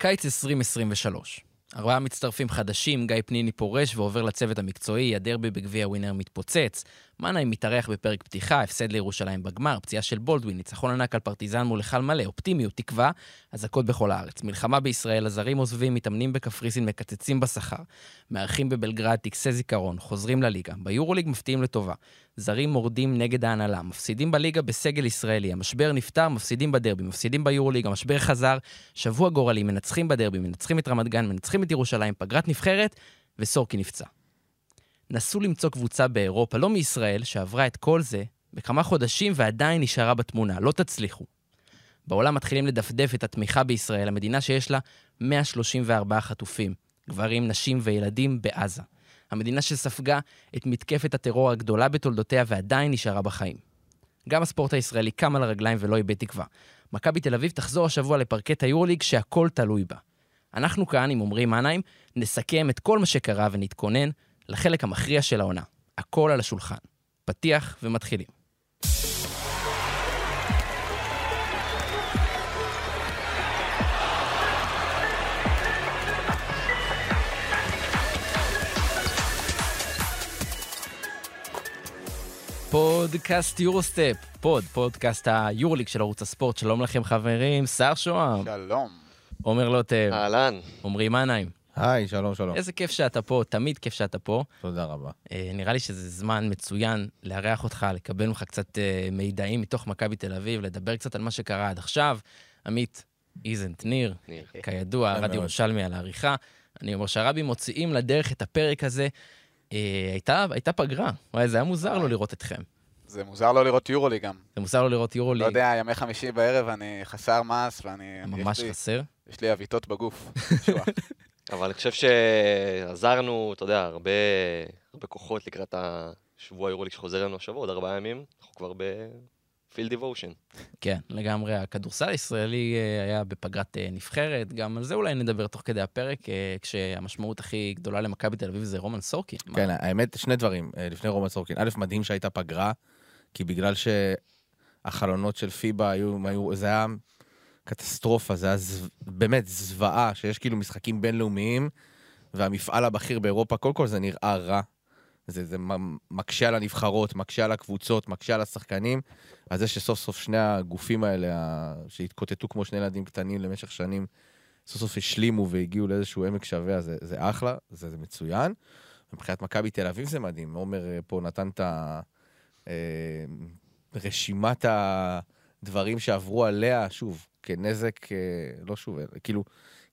קיץ 2023. ארבעה מצטרפים חדשים, גיא פניני פורש ועובר לצוות המקצועי, הדרבי בגביע ווינר מתפוצץ, מנהי מתארח בפרק פתיחה, הפסד לירושלים בגמר, פציעה של בולדווין, ניצחון ענק על פרטיזן מול היכל מלא, אופטימיות, תקווה, אזעקות בכל הארץ. מלחמה בישראל, הזרים עוזבים, מתאמנים בקפריסין, מקצצים בשכר. מארחים בבלגרד, טקסי זיכרון, חוזרים לליגה. ביורוליג מפתיעים לטובה. זרים מורדים נגד ההנהלה, מפסידים בליגה בסגל ישראלי, המשבר נפתר, מפסידים בדרבי, מפסידים ביורוליג, המשבר חזר, שבוע גורלי, מנצחים בדרבי, מנצחים את רמת גן, מנצחים את ירושלים, פגרת נבחרת, וסורקי נפצע. נסו למצוא קבוצה באירופה, לא מישראל, שעברה את כל זה בכמה חודשים ועדיין נשארה בתמונה. לא תצליחו. בעולם מתחילים לדפדף את התמיכה בישראל, המדינה שיש לה 134 חטופים, גברים, נשים וילדים בעזה. המדינה שספגה את מתקפת הטרור הגדולה בתולדותיה ועדיין נשארה בחיים. גם הספורט הישראלי קם על הרגליים ולא איבד תקווה. מכבי תל אביב תחזור השבוע לפרקט היורליג שהכל תלוי בה. אנחנו כאן, עם עמרי מנהיים, נסכם את כל מה שקרה ונתכונן לחלק המכריע של העונה. הכל על השולחן. פתיח ומתחילים. פודקאסט יורוסטפ, פוד, פודקאסט היורליק של ערוץ הספורט. שלום לכם חברים, שר שוהם, שלום. עומר לוטב, אהלן. עמרי מנהיים. היי, שלום, שלום. איזה כיף שאתה פה, תמיד כיף שאתה פה. תודה רבה. אה, נראה לי שזה זמן מצוין לארח אותך, לקבל ממך קצת אה, מידעים מתוך מכבי תל אביב, לדבר קצת על מה שקרה עד עכשיו. עמית איזנט ניר. כידוע, רדיו מאוד. ירושלמי על העריכה. אני אומר שהרבי מוציאים לדרך את הפרק הזה. אה, הייתה, הייתה פגרה, וואי, זה היה מוזר לא לראות אתכם. זה מוזר לא לראות יורולי גם. זה מוזר לא לראות לא יורוליג, יודע, ימי חמישי בערב אני חסר מס ואני... ממש יש לי- חסר. יש לי עוויתות בגוף. אבל אני חושב שעזרנו, אתה יודע, הרבה, הרבה כוחות לקראת השבוע היורוליג שחוזר לנו השבוע, עוד ארבעה ימים, אנחנו כבר בפיל דיבושן. כן, לגמרי. הכדורסל הישראלי אה, היה בפגרת אה, נבחרת, גם על זה אולי נדבר תוך כדי הפרק, אה, כשהמשמעות הכי גדולה למכבי תל אביב זה רומן סורקין. מה? כן, האמת, שני דברים לפני רומן סורקין. א', מדהים שהייתה פגרה, כי בגלל שהחלונות של פיבה היו, היו זה היה קטסטרופה, זה היה זו, באמת זוועה, שיש כאילו משחקים בינלאומיים, והמפעל הבכיר באירופה, קודם כל זה נראה רע. זה, זה מקשה על הנבחרות, מקשה על הקבוצות, מקשה על השחקנים. אז זה שסוף סוף שני הגופים האלה, שהתקוטטו כמו שני ילדים קטנים למשך שנים, סוף סוף השלימו והגיעו לאיזשהו עמק שווה, זה, זה אחלה, זה, זה מצוין. מבחינת מכבי תל אביב זה מדהים, עומר אה, פה נתן את. אה, רשימת הדברים שעברו עליה, שוב, כנזק, אה, לא שוב, אה, כאילו,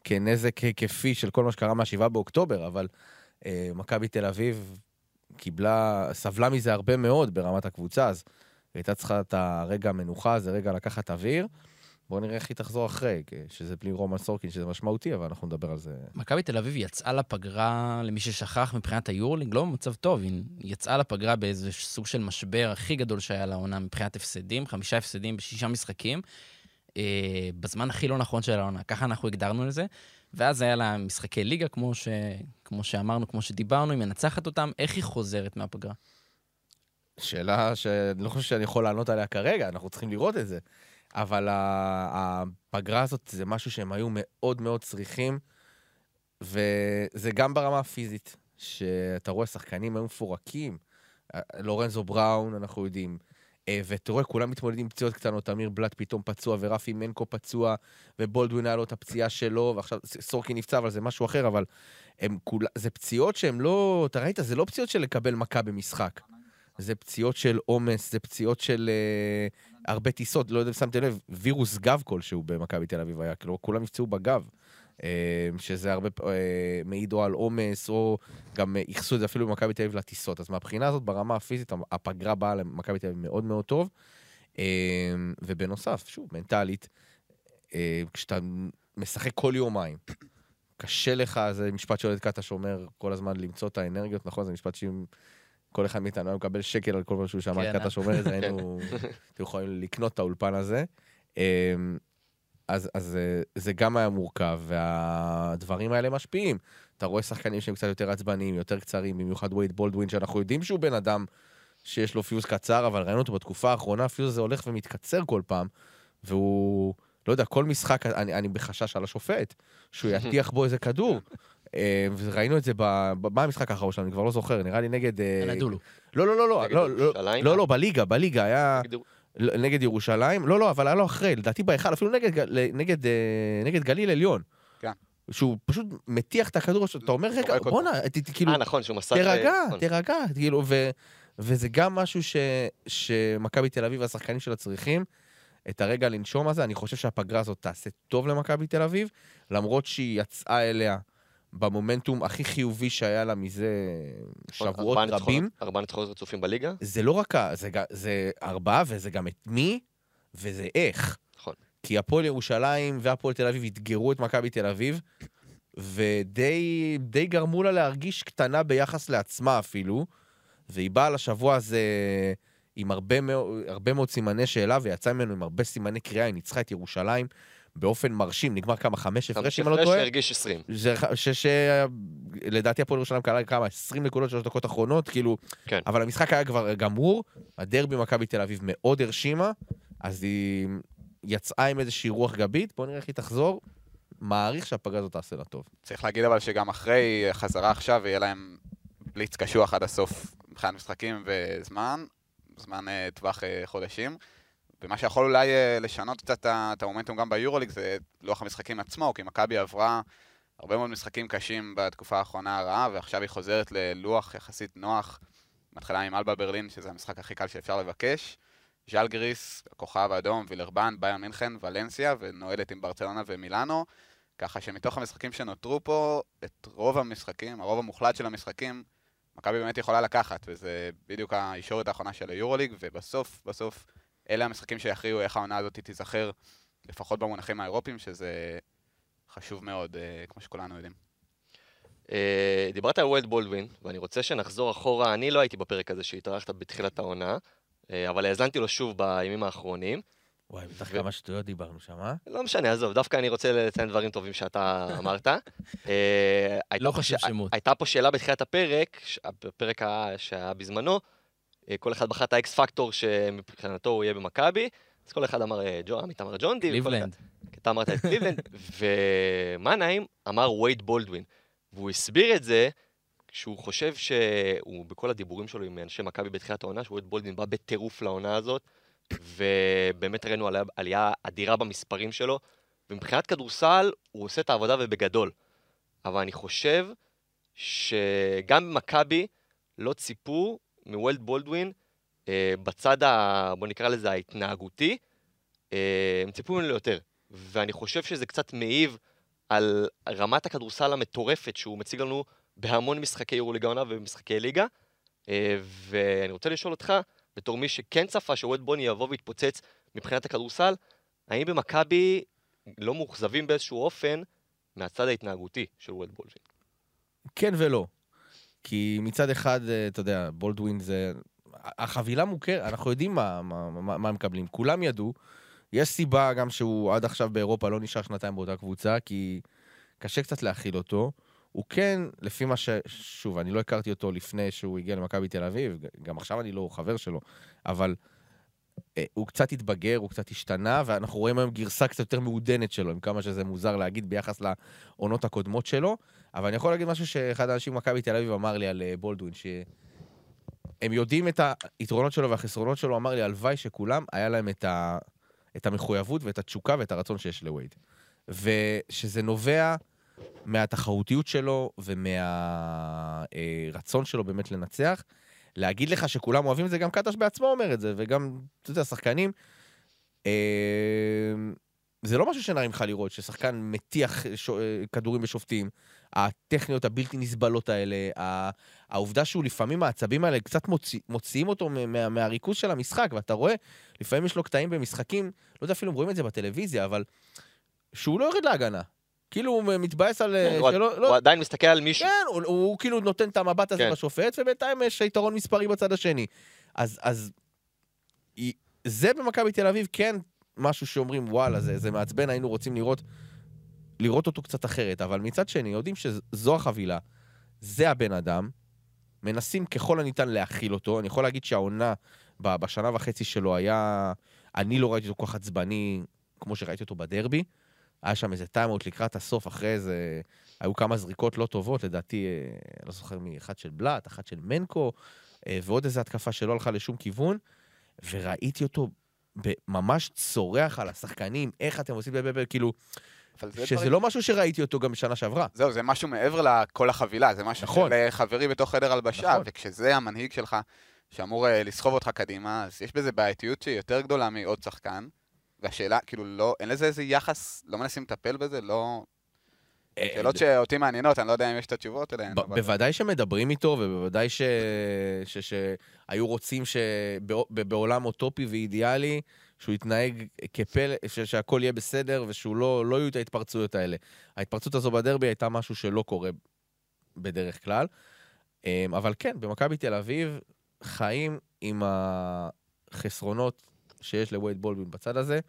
כנזק היקפי של כל מה שקרה מה-7 באוקטובר, אבל אה, מכבי תל אביב קיבלה, סבלה מזה הרבה מאוד ברמת הקבוצה, אז היא הייתה צריכה את הרגע המנוחה הזה, רגע לקחת אוויר. בואו נראה איך היא תחזור אחרי, שזה בלי רומן סורקין, שזה משמעותי, אבל אנחנו נדבר על זה. מכבי תל אביב יצאה לפגרה, למי ששכח מבחינת היורלינג, לא במצב טוב, היא יצאה לפגרה באיזה סוג של משבר הכי גדול שהיה לעונה מבחינת הפסדים, חמישה הפסדים בשישה משחקים, אה, בזמן הכי לא נכון של העונה, ככה אנחנו הגדרנו לזה, ואז היה לה משחקי ליגה, כמו, ש... כמו שאמרנו, כמו שדיברנו, היא מנצחת אותם, איך היא חוזרת מהפגרה? שאלה שאני לא חושב שאני יכול לענות עליה כרגע, אנחנו צריכים לראות את זה. אבל הפגרה הזאת זה משהו שהם היו מאוד מאוד צריכים, וזה גם ברמה הפיזית, שאתה רואה שחקנים היו מפורקים. אה, לורנזו בראון, אנחנו יודעים. אה, ואתה רואה, כולם מתמודדים עם פציעות קטנות, אמיר בלאט פתאום פצוע, ורפי מנקו פצוע, ובולדווין היה לו את הפציעה שלו, ועכשיו סורקי נפצע, אבל זה משהו אחר, אבל הם כולה, זה פציעות שהן לא, אתה ראית, זה לא פציעות של לקבל מכה במשחק. זה פציעות של עומס, זה פציעות של אה, הרבה טיסות, לא יודע אם שמתם לב, וירוס גב כלשהו במכבי תל אביב היה, כאילו כולם נפצעו בגב. אה, שזה הרבה אה, מעיד או על עומס, או גם אה, ייחסו את זה אפילו במכבי תל אביב לטיסות. אז מהבחינה הזאת, ברמה הפיזית, הפגרה באה למכבי תל אביב מאוד מאוד טוב. ובנוסף, שוב, מנטלית, כשאתה משחק כל יומיים, קשה לך, זה משפט שעודד קטש אומר כל הזמן למצוא את האנרגיות, נכון? זה משפט שאם כל אחד מאיתנו היה מקבל שקל על כל מה שהוא שמע כן, את קטש אומר את זה, היינו, אתם יכולים לקנות את האולפן הזה. אז, אז אה, זה גם היה מורכב, והדברים האלה משפיעים. אתה רואה שחקנים שהם קצת יותר עצבניים, יותר קצרים, במיוחד וייד בולדווין, שאנחנו יודעים שהוא בן אדם שיש לו פיוז קצר, אבל ראינו אותו בתקופה האחרונה, הפיוז הזה הולך ומתקצר כל פעם, והוא לא יודע, כל משחק, אני, אני בחשש על השופט, שהוא יטיח בו איזה כדור. אה, וראינו את זה, ב, מה המשחק האחרון שלנו? אני כבר לא זוכר, נראה לי נגד... אה. לא, לא, לא, לא, לא, לא? לא, לא, בליגה, בליגה, היה נגד- לא, נגד ירושלים. לא, לא, אבל היה לו אחרי, לדעתי בהיכל, אפילו נגד, נגד, אה, נגד גליל עליון. כן. שהוא פשוט מטיח את הכדור, אתה אומר, רגע. בואנה, כאילו, אה, נכון, שהוא מסר... תירגע, נכון. תירגע, כאילו, ו, וזה גם משהו ש, שמכבי תל אביב והשחקנים שלה צריכים, את הרגע לנשום הזה. אני חושב שהפגרה הזאת תעשה טוב למכבי תל אביב, למרות שהיא יצאה אליה במומנטום הכי חיובי שהיה לה מזה נכון, שבועות ניצחונות- רבים. ארבעה ניצחונות רצופים בליגה? זה לא רק, ה- זה, זה ארבעה, וזה גם את מי, וזה איך. נכון. כי הפועל ירושלים והפועל תל אביב אתגרו את מכבי תל אביב, ודי די גרמו לה להרגיש קטנה ביחס לעצמה אפילו, והיא באה לשבוע הזה עם הרבה מאוד, הרבה מאוד סימני שאלה, ויצאה ממנו עם הרבה סימני קריאה, היא ניצחה את ירושלים באופן מרשים, נגמר כמה, חמש הפרש, אם אני לא הפרש טועה? שהרגיש 20. זה ח- ש... ש... לדעתי הפועל ירושלים קלה כמה? 20 נקודות, שלוש דקות אחרונות, כאילו... כן. אבל המשחק היה כבר גמור, הדרבי מכבי תל אביב מאוד הרשימה, אז היא יצאה עם איזושהי רוח גבית, בוא נראה איך היא תחזור. מעריך שהפגרה הזאת תעשה לה טוב. צריך להגיד אבל שגם אחרי חזרה עכשיו, יהיה להם בליץ קשוח עד הסוף מבחינת משחקים וזמן, זמן אה, טווח אה, חודשים. ומה שיכול אולי אה, לשנות קצת את המומנטום גם ביורוליג זה לוח המשחקים עצמו, כי מכבי עברה הרבה מאוד משחקים קשים בתקופה האחרונה הרעה, ועכשיו היא חוזרת ללוח יחסית נוח. מתחילה עם אלבה ברלין, שזה המשחק הכי קל שאפשר לבקש. ז'לגריס, הכוכב האדום, וילרבן, ביון מינכן, ולנסיה, ונועדת עם ברצלונה ומילאנו. ככה שמתוך המשחקים שנותרו פה, את רוב המשחקים, הרוב המוחלט של המשחקים, מכבי באמת יכולה לקחת, וזה בדיוק הישורת האחרונה של היורוליג, ובסוף, בסוף, אלה המשחקים שיכריעו איך העונה הזאת תיזכר, לפחות במונחים האירופיים, שזה חשוב מאוד, אה, כמו שכולנו יודעים. אה, דיברת על וולד בולדווין, ואני רוצה שנחזור אחורה, אני לא הייתי בפרק הזה שהתארחת בתחילת העונה, אה, אבל האזנתי לו שוב בימים האחרונים. וואי, בטח כמה שטויות דיברנו שם, אה? לא משנה, עזוב, דווקא אני רוצה לציין דברים טובים שאתה אמרת. אה, לא ש- שמות. הייתה פה שאלה בתחילת הפרק, הפרק שהיה בזמנו, כל אחד בחר את האקס פקטור שמבחינתו הוא יהיה במכבי, אז כל אחד אמר אה, ג'ו, עמית אמר ג'ונדי, וכל אחד- ליבלנד. אתה אמרת את קליבלנד, ומנהיים אמר וייד בולדווין. והוא הסביר את זה כשהוא חושב שהוא, בכל הדיבורים שלו עם אנשי מכבי בתחילת העונה, שווייד בולדווין בא בטירוף לעונה הזאת, ובאמת ראינו עליה, עלייה אדירה במספרים שלו, ומבחינת כדורסל הוא עושה את העבודה ובגדול. אבל אני חושב שגם במכבי לא ציפו מוולד בולדווין אה, בצד, ה, בוא נקרא לזה ההתנהגותי, אה, הם ציפו ממנו ליותר. ואני חושב שזה קצת מעיב על רמת הכדורסל המטורפת שהוא מציג לנו בהמון משחקי יורו-ליגה עונה ומשחקי ליגה. אה, ואני רוצה לשאול אותך, בתור מי שכן צפה שווד בוני יבוא ויתפוצץ מבחינת הכדורסל, האם במכבי לא מאוכזבים באיזשהו אופן מהצד ההתנהגותי של ווד בולדווין? כן ולא. כי מצד אחד, אה, אתה יודע, בולדווין זה... החבילה מוכרת, אנחנו יודעים מה, מה, מה, מה הם מקבלים. כולם ידעו. יש סיבה גם שהוא עד עכשיו באירופה לא נשאר שנתיים באותה קבוצה, כי קשה קצת להכיל אותו. הוא כן, לפי מה ש... שוב, אני לא הכרתי אותו לפני שהוא הגיע למכבי תל אביב, גם עכשיו אני לא חבר שלו, אבל אה, הוא קצת התבגר, הוא קצת השתנה, ואנחנו רואים היום גרסה קצת יותר מעודנת שלו, עם כמה שזה מוזר להגיד ביחס לעונות הקודמות שלו. אבל אני יכול להגיד משהו שאחד האנשים במכבי תל אביב אמר לי על אה, בולדווין, שהם יודעים את היתרונות שלו והחסרונות שלו, אמר לי, הלוואי שכולם, היה להם את, ה... את המחויבות ואת התשוקה ואת הרצון שיש לווייד. ושזה נובע מהתחרותיות שלו ומהרצון שלו באמת לנצח. להגיד לך שכולם אוהבים את זה, גם קטש בעצמו אומר את זה, וגם, אתה יודע, שחקנים. זה לא משהו שנעים לך לראות, ששחקן מטיח ש... כדורים בשופטים. הטכניות הבלתי נסבלות האלה, העובדה שהוא לפעמים העצבים האלה קצת מוציא, מוציאים אותו מה, מהריכוז של המשחק, ואתה רואה, לפעמים יש לו קטעים במשחקים, לא יודע אפילו אם רואים את זה בטלוויזיה, אבל שהוא לא יורד להגנה. כאילו הוא מתבאס על... כן, הוא שלא, לא, הוא עדיין מסתכל על מישהו. כן, הוא, הוא כאילו נותן את המבט הזה כן. לשופט, ובינתיים יש יתרון מספרי בצד השני. אז, אז זה במכבי תל אביב כן משהו שאומרים, וואלה, זה, זה מעצבן, היינו רוצים לראות, לראות אותו קצת אחרת. אבל מצד שני, יודעים שזו החבילה, זה הבן אדם, מנסים ככל הניתן להכיל אותו. אני יכול להגיד שהעונה בשנה וחצי שלו היה... אני לא ראיתי אותו כל כך עצבני כמו שראיתי אותו בדרבי. היה שם איזה טיימאוט לקראת הסוף, אחרי איזה... היו כמה זריקות לא טובות, לדעתי, אה, לא זוכר מי, אחד של בלאט, אחת של מנקו, אה, ועוד איזו התקפה שלא הלכה לשום כיוון, וראיתי אותו ממש צורח על השחקנים, איך אתם עושים, ב- ב- ב- כאילו, שזה דברים- לא משהו שראיתי אותו גם בשנה שעברה. זהו, זה משהו מעבר לכל החבילה, זה משהו נכון. של אה, חברי בתוך חדר הלבשה, נכון. וכשזה המנהיג שלך, שאמור אה, לסחוב אותך קדימה, אז יש בזה בעייתיות שהיא יותר גדולה מעוד שחקן. והשאלה, כאילו, לא, אין לזה איזה יחס, לא מנסים לטפל בזה, לא... אה, שאלות שאותי מעניינות, אני לא יודע אם יש את התשובות אליהן. בוודאי שמדברים איתו, ובוודאי שהיו רוצים שבעולם אוטופי ואידיאלי, שהוא יתנהג כפלא, ש- שהכל יהיה בסדר, ושהוא לא, לא יהיו את ההתפרצויות האלה. ההתפרצות הזו בדרבי הייתה משהו שלא קורה בדרך כלל. אמ, אבל כן, במכבי תל אביב חיים עם החסרונות שיש לווייד בולדווין בצד הזה.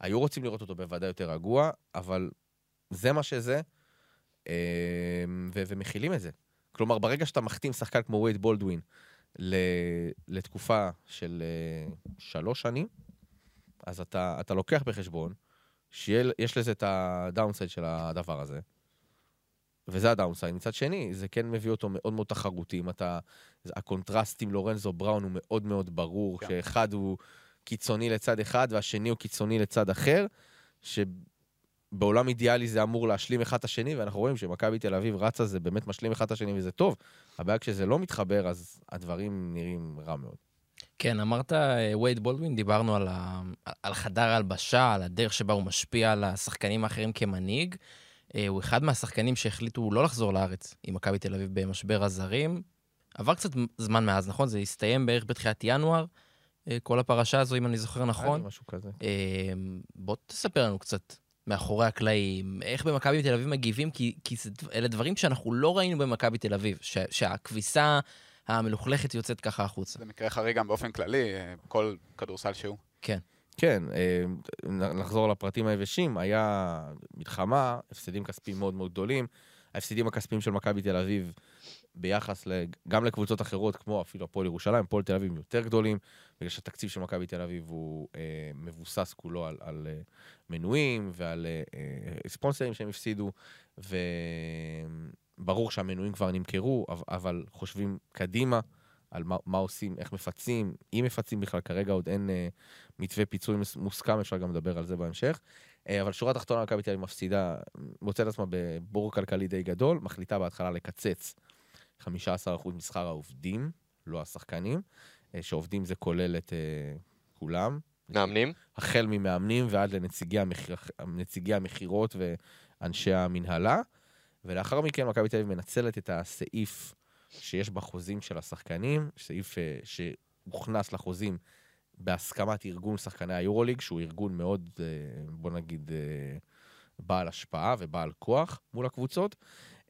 היו רוצים לראות אותו בוודאי יותר רגוע, אבל זה מה שזה. אמ, ו- ומכילים את זה. כלומר, ברגע שאתה מחתים שחקן כמו וייד בולדווין לתקופה של אה, שלוש שנים, אז אתה, אתה לוקח בחשבון שיש לזה את ה downside של הדבר הזה. וזה ה downside. מצד שני, זה כן מביא אותו מאוד מאוד תחרותי. אם אתה... הקונטרסט עם לורנזו בראון הוא מאוד מאוד ברור, כן. שאחד הוא קיצוני לצד אחד והשני הוא קיצוני לצד אחר, שבעולם אידיאלי זה אמור להשלים אחד את השני, ואנחנו רואים שמכבי תל אביב רצה זה באמת משלים אחד את השני וזה טוב. הבעיה כשזה לא מתחבר, אז הדברים נראים רע מאוד. כן, אמרת אה, וייד בולדווין, דיברנו על, ה... על חדר ההלבשה, על הדרך שבה הוא משפיע על השחקנים האחרים כמנהיג. אה, הוא אחד מהשחקנים שהחליטו לא לחזור לארץ עם מכבי תל אביב במשבר הזרים. עבר קצת זמן מאז, נכון? זה הסתיים בערך בתחילת ינואר, אה, כל הפרשה הזו, אם אני זוכר נכון. משהו כזה. בוא תספר לנו קצת מאחורי הקלעים, איך במכבי תל אביב מגיבים, כי, כי זה, אלה דברים שאנחנו לא ראינו במכבי תל אביב, ש, שהכביסה המלוכלכת יוצאת ככה החוצה. זה מקרה חריג גם באופן כללי, אה, כל כדורסל שהוא. כן. כן, אה, נחזור לפרטים היבשים, היה מלחמה, הפסדים כספיים מאוד מאוד גדולים. ההפסדים הכספיים של מכבי תל אביב ביחס לג- גם לקבוצות אחרות, כמו אפילו הפועל ירושלים, הפועל תל אביב יותר גדולים, בגלל שהתקציב של מכבי תל אביב הוא אה, מבוסס כולו על, על אה, מנויים ועל אה, אה, ספונסרים שהם הפסידו, וברור שהמנויים כבר נמכרו, אבל, חושבים קדימה על מה, מה עושים, איך מפצים, אם מפצים בכלל, כרגע עוד אין... אה, מתווה פיצוי מוסכם, אפשר גם לדבר על זה בהמשך. אה, אבל שורה תחתונה, מכבי תל אביב מפסידה, מוצאת עצמה בבור כלכלי די גדול, מחליטה בהתחלה לקצץ 15% משכר העובדים, לא השחקנים, שעובדים זה כולל את אה, כולם. מאמנים? החל ממאמנים ועד לנציגי המכיר, נציגי המכירות ואנשי המנהלה. ולאחר מכן מכבי תל אביב מנצלת את הסעיף שיש בחוזים של השחקנים, סעיף אה, שהוכנס לחוזים בהסכמת ארגון שחקני היורוליג, שהוא ארגון מאוד, אה, בוא נגיד, אה, בעל השפעה ובעל כוח מול הקבוצות,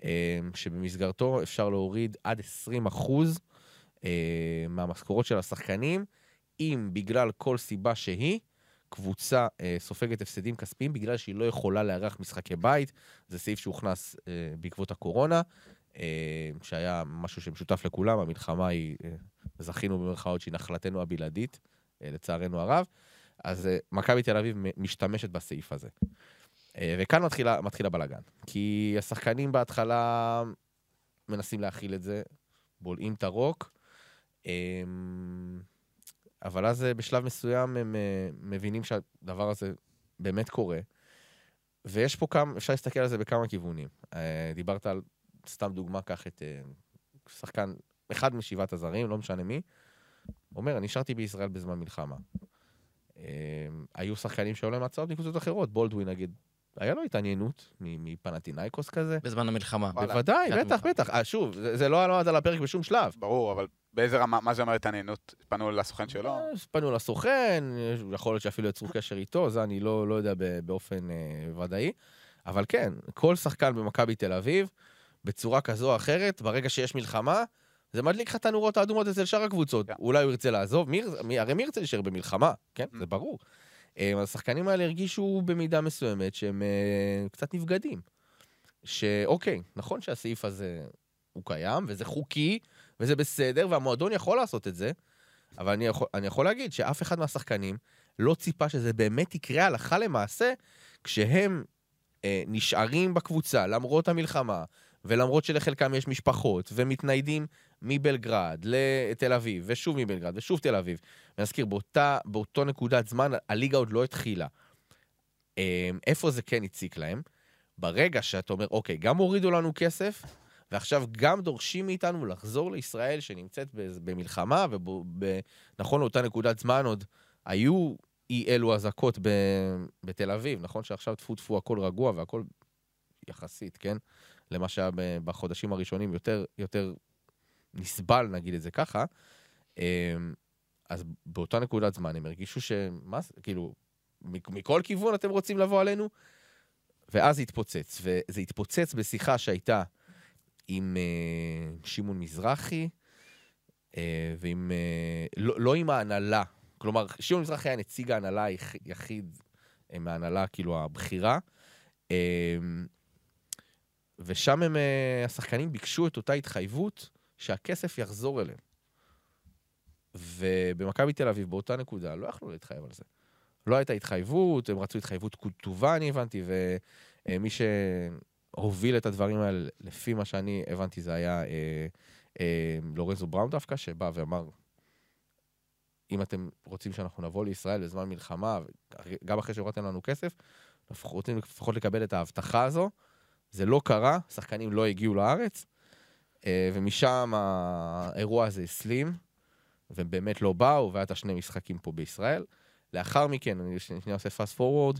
אה, שבמסגרתו אפשר להוריד עד 20 אחוז אה, מהמשכורות של השחקנים, אם בגלל כל סיבה שהיא, קבוצה אה, סופגת הפסדים כספיים בגלל שהיא לא יכולה לארח משחקי בית. זה סעיף שהוכנס אה, בעקבות הקורונה, אה, שהיה משהו שמשותף לכולם, המלחמה היא, אה, זכינו במרכאות שהיא נחלתנו הבלעדית, אה, לצערנו הרב. אז אה, מכבי תל אביב משתמשת בסעיף הזה. אה, וכאן מתחילה, מתחיל הבלאגן. כי השחקנים בהתחלה מנסים להכיל את זה, בולעים את הרוק, אבל אז אה, בשלב מסוים הם אה, מבינים שהדבר הזה באמת קורה. ויש פה כמה, אפשר להסתכל על זה בכמה כיוונים. אה, דיברת על, סתם דוגמה, קח את שחקן, אחד משבעת הזרים, לא משנה מי, אומר, אני נשארתי בישראל בזמן מלחמה. היו שחקנים שהיו להם הצעות מקבוצות אחרות, בולדווין נגיד, היה לו התעניינות מ- מפנטינאיקוס כזה. בזמן המלחמה. בוודאי, בטח. בטח. שוב, זה זה לא עמד על הפרק בשום שלב. ברור, אבל באיזה רמה, מה זה אומר התעניינות? פנו לסוכן שלו? אז פנו לסוכן, יכול להיות שאפילו יצרו קשר איתו, זה אני לא, לא יודע באופן אה, ודאי. אבל כן, כל שחקן במכבי תל אביב, בצורה כזו או אחרת, ברגע שיש מלחמה, זה מדליק לך את הנורות האדומות אצל שאר הקבוצות. כן. אולי הוא ירצה לעזוב, מי, מי, הרי מי ירצה להישאר במלחמה, כן? זה ברור. אה, השחקנים האלה הרגישו במידה מסוימת שהם אה, קצת נבגדים. שאוקיי, נכון שהסעיף הזה הוא קיים, וזה חוקי, וזה בסדר, והמועדון יכול לעשות את זה, אבל אני יכול, אני יכול להגיד שאף אחד מהשחקנים לא ציפה שזה באמת יקרה הלכה למעשה, כשהם אה, נשארים בקבוצה למרות המלחמה, ולמרות שלחלקם יש משפחות, ומתניידים מבלגרד לתל אביב, ושוב מבלגרד, ושוב תל אביב. ונזכיר, באותה, באותו נקודת זמן הליגה עוד לא התחילה. אה, איפה זה כן הציק להם? ברגע שאתה אומר, אוקיי, גם הורידו לנו כסף, ועכשיו גם דורשים מאיתנו לחזור לישראל שנמצאת במלחמה, ונכון לאותה נקודת זמן עוד היו אי אלו אזעקות בתל אביב, נכון שעכשיו טפו טפו הכל רגוע והכל יחסית, כן? למה שהיה בחודשים הראשונים יותר, יותר נסבל, נגיד את זה ככה. אמ, אז באותה נקודת זמן הם הרגישו שמה זה, כאילו, מכל כיוון אתם רוצים לבוא עלינו? ואז התפוצץ, וזה התפוצץ בשיחה שהייתה עם uh, שמעון מזרחי, uh, ועם... Uh, לא, לא עם ההנהלה. כלומר, שמעון מזרחי היה נציג ההנהלה היחיד uh, מההנהלה, כאילו, הבכירה. Uh, ושם הם, uh, השחקנים ביקשו את אותה התחייבות שהכסף יחזור אליהם. ובמכבי תל אביב, באותה נקודה, לא יכלו להתחייב על זה. לא הייתה התחייבות, הם רצו התחייבות כתובה, אני הבנתי, ומי ש... הוביל את הדברים האלה, לפי מה שאני הבנתי, זה היה אה, אה, לורנזו בראון דווקא, שבא ואמר, אם אתם רוצים שאנחנו נבוא לישראל בזמן מלחמה, גם אחרי שהורדתם לנו כסף, אנחנו רוצים לפחות לקבל את ההבטחה הזו. זה לא קרה, שחקנים לא הגיעו לארץ, אה, ומשם האירוע הזה הסלים, והם באמת לא באו, והיה את השני משחקים פה בישראל. לאחר מכן, אני שנייה עושה פאסט פורוורד,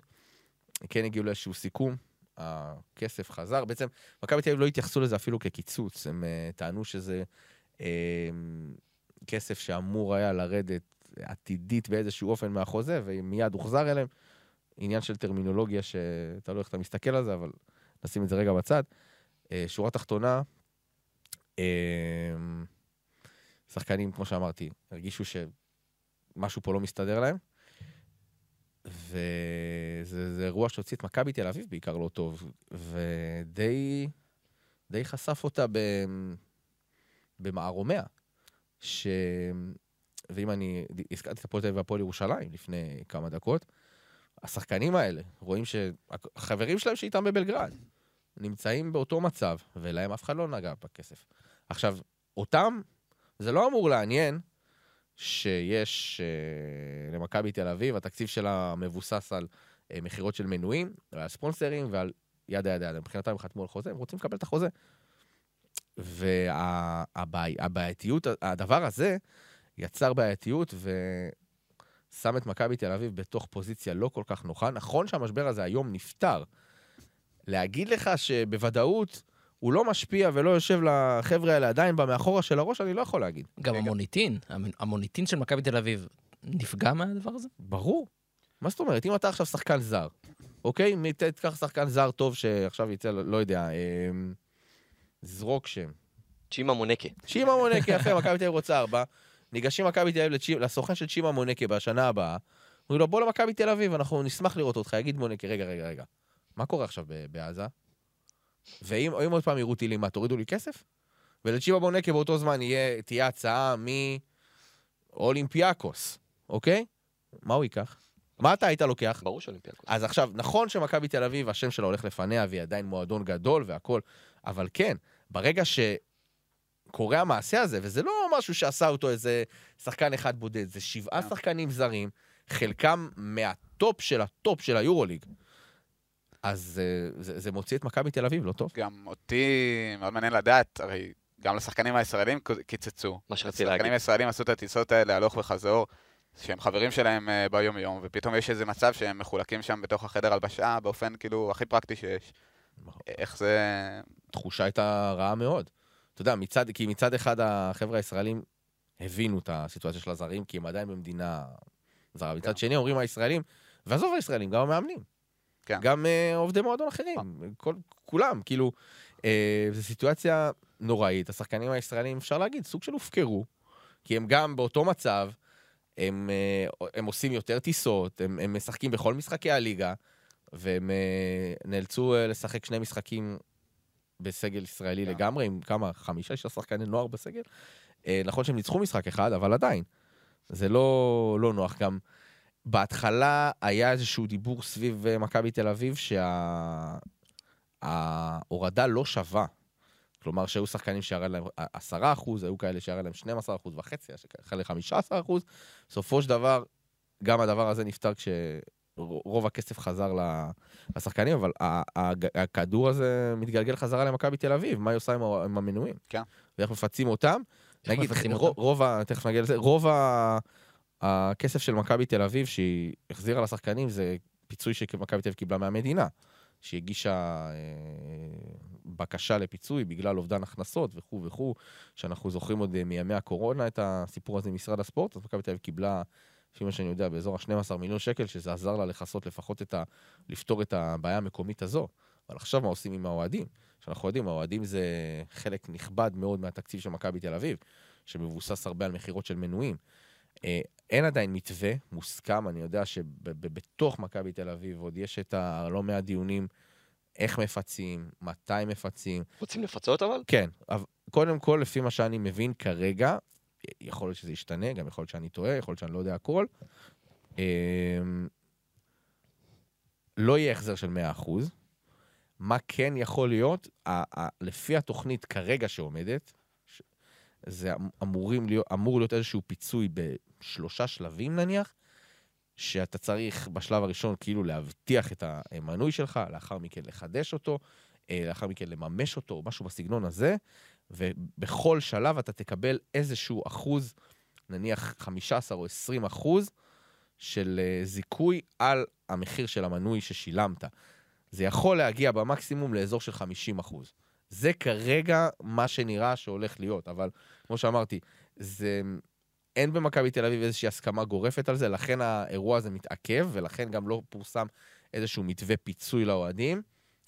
כן הגיעו לאיזשהו סיכום הכסף חזר. בעצם, מכבי תל אביב לא התייחסו לזה אפילו כקיצוץ, הם uh, טענו שזה uh, כסף שאמור היה לרדת עתידית באיזשהו אופן מהחוזה, ומיד הוחזר אליהם. עניין של טרמינולוגיה שאתה לא איך אתה מסתכל על זה, אבל נשים את זה רגע בצד. Uh, שורה תחתונה, uh, שחקנים, כמו שאמרתי, הרגישו שמשהו פה לא מסתדר להם. וזה אירוע שהוציא את מכבי תל אביב בעיקר לא טוב, ודי די חשף אותה ב, במערומיה. ש... ואם אני הזכרתי את הפועל תל אביב והפועל ירושלים לפני כמה דקות, השחקנים האלה רואים שהחברים שלהם שאיתם בבלגרד נמצאים באותו מצב, ולהם אף אחד לא נגע בכסף. עכשיו, אותם זה לא אמור לעניין שיש uh, למכבי תל אביב, התקציב שלה מבוסס על uh, מכירות של מנויים, על ספונסרים ועל ידה ידה ידה. מבחינתם הם חתמו על חוזה, הם רוצים לקבל את החוזה. והבעייתיות, וה, הדבר הזה יצר בעייתיות ושם את מכבי תל אביב בתוך פוזיציה לא כל כך נוחה. נכון שהמשבר הזה היום נפתר. להגיד לך שבוודאות הוא לא משפיע ולא יושב לחבר'ה האלה עדיין במאחורה של הראש, אני לא יכול להגיד. גם המוניטין, המוניטין של מכבי תל אביב נפגע מהדבר הזה? ברור. מה זאת אומרת? אם אתה עכשיו שחקן זר, אוקיי? תיקח שחקן זר טוב שעכשיו יצא, לא יודע, אה, זרוק שם. צ'ימה מונקה. צ'ימה מונקה, יפה, מכבי תל אביב רוצה ארבע. ניגשים מכבי תל אביב לסוכן של צ'ימה מונקה בשנה הבאה. אומרים לו, בוא למכבי תל אביב, אנחנו נשמח לראות אותך. יגיד מונקה, רגע, רגע, רגע. מה קורה עכשיו בעזה? ואם עוד פעם יראו טילים, מה, תורידו לי כסף? ולצ'יבה בונקה באותו זמן יהיה, תהיה הצעה מאולימפיאקוס, אוקיי? מה הוא ייקח? מה אתה היית לוקח? ברור שאולימפיאקוס. אז עכשיו, נכון שמכבי תל אביב, השם שלה הולך לפניה, והיא עדיין מועדון גדול והכול, אבל כן, ברגע שקורה המעשה הזה, וזה לא משהו שעשה אותו איזה שחקן אחד בודד, זה שבעה, yeah. שחקנים זרים, חלקם מהטופ של הטופ של היורוליג. אז אה, זה, זה מוציא את מכבי תל אביב, לא טוב. גם אותי מאוד מעניין לדעת, הרי גם לשחקנים הישראלים קיצצו. מה שרציתי להגיד. השחקנים הישראלים עשו את הטיסות האלה הלוך וחזור, שהם חברים שלהם uh, ביום-יום, ופתאום יש איזה מצב שהם מחולקים שם בתוך החדר הלבשה באופן כאילו הכי פרקטי שיש. נכון. איך זה... תחושה הייתה רעה מאוד. אתה יודע, מצד, כי מצד אחד החבר'ה הישראלים הבינו את הסיטואציה של הזרים, כי הם עדיין במדינה זרה. מצד. שני אומרים הישראלים, ועזוב הישראלים, גם המאמנים. כן. גם uh, עובדי מועדון אחרים, כל, כולם, כאילו, uh, זו סיטואציה נוראית. השחקנים הישראלים, אפשר להגיד, סוג של הופקרו, כי הם גם באותו מצב, הם, uh, הם עושים יותר טיסות, הם, הם משחקים בכל משחקי הליגה, והם uh, נאלצו uh, לשחק שני משחקים בסגל ישראלי yeah. כן. לגמרי, עם כמה, חמישה, שישה שחקני נוער בסגל. Uh, נכון שהם ניצחו משחק אחד, אבל עדיין, זה לא, לא נוח. גם בהתחלה היה איזשהו דיבור סביב אה, מכבי תל אביב שההורדה לא שווה. כלומר, שהיו שחקנים שירד להם 10 אחוז, היו כאלה שירד להם 12 אחוז וחצי, היה כאלה 15 אחוז. בסופו של דבר, גם הדבר הזה נפתר כשרוב הכסף חזר לשחקנים, אבל הכדור הזה מתגלגל חזרה למכבי תל אביב, מה היא עושה עם המנויים? כן. ואיך מפצים אותם? נגיד, רוב, ה... תכף נגיע לזה. רוב ה... הכסף של מכבי תל אביב שהיא החזירה לשחקנים זה פיצוי שמכבי תל אביב קיבלה מהמדינה. שהיא הגישה אה, בקשה לפיצוי בגלל אובדן הכנסות וכו' וכו', שאנחנו זוכרים עוד אה, מימי הקורונה את הסיפור הזה ממשרד הספורט, אז מכבי תל אביב קיבלה, לפי מה שאני יודע, באזור ה-12 מיליון שקל, שזה עזר לה לכסות לפחות את ה... לפתור את הבעיה המקומית הזו. אבל עכשיו מה עושים עם האוהדים? שאנחנו יודעים, האוהדים זה חלק נכבד מאוד מהתקציב של מכבי תל אביב, שמבוסס הרבה על מכירות של מנויים. אין עדיין מתווה מוסכם, אני יודע שבתוך מכבי תל אביב עוד יש את הלא מעט דיונים איך מפצים, מתי מפצים. רוצים לפצות אבל? כן, אבל קודם כל, לפי מה שאני מבין כרגע, יכול להיות שזה ישתנה, גם יכול להיות שאני טועה, יכול להיות שאני לא יודע הכל. אמ, לא יהיה החזר של 100%. מה כן יכול להיות, לפי התוכנית כרגע שעומדת, זה אמ- אמורים להיות, אמור להיות איזשהו פיצוי בשלושה שלבים נניח, שאתה צריך בשלב הראשון כאילו להבטיח את המנוי שלך, לאחר מכן לחדש אותו, אה, לאחר מכן לממש אותו, משהו בסגנון הזה, ובכל שלב אתה תקבל איזשהו אחוז, נניח 15 או 20 אחוז, של אה, זיכוי על המחיר של המנוי ששילמת. זה יכול להגיע במקסימום לאזור של 50 אחוז. זה כרגע מה שנראה שהולך להיות, אבל כמו שאמרתי, זה... אין במכבי תל אביב איזושהי הסכמה גורפת על זה, לכן האירוע הזה מתעכב, ולכן גם לא פורסם איזשהו מתווה פיצוי לאוהדים.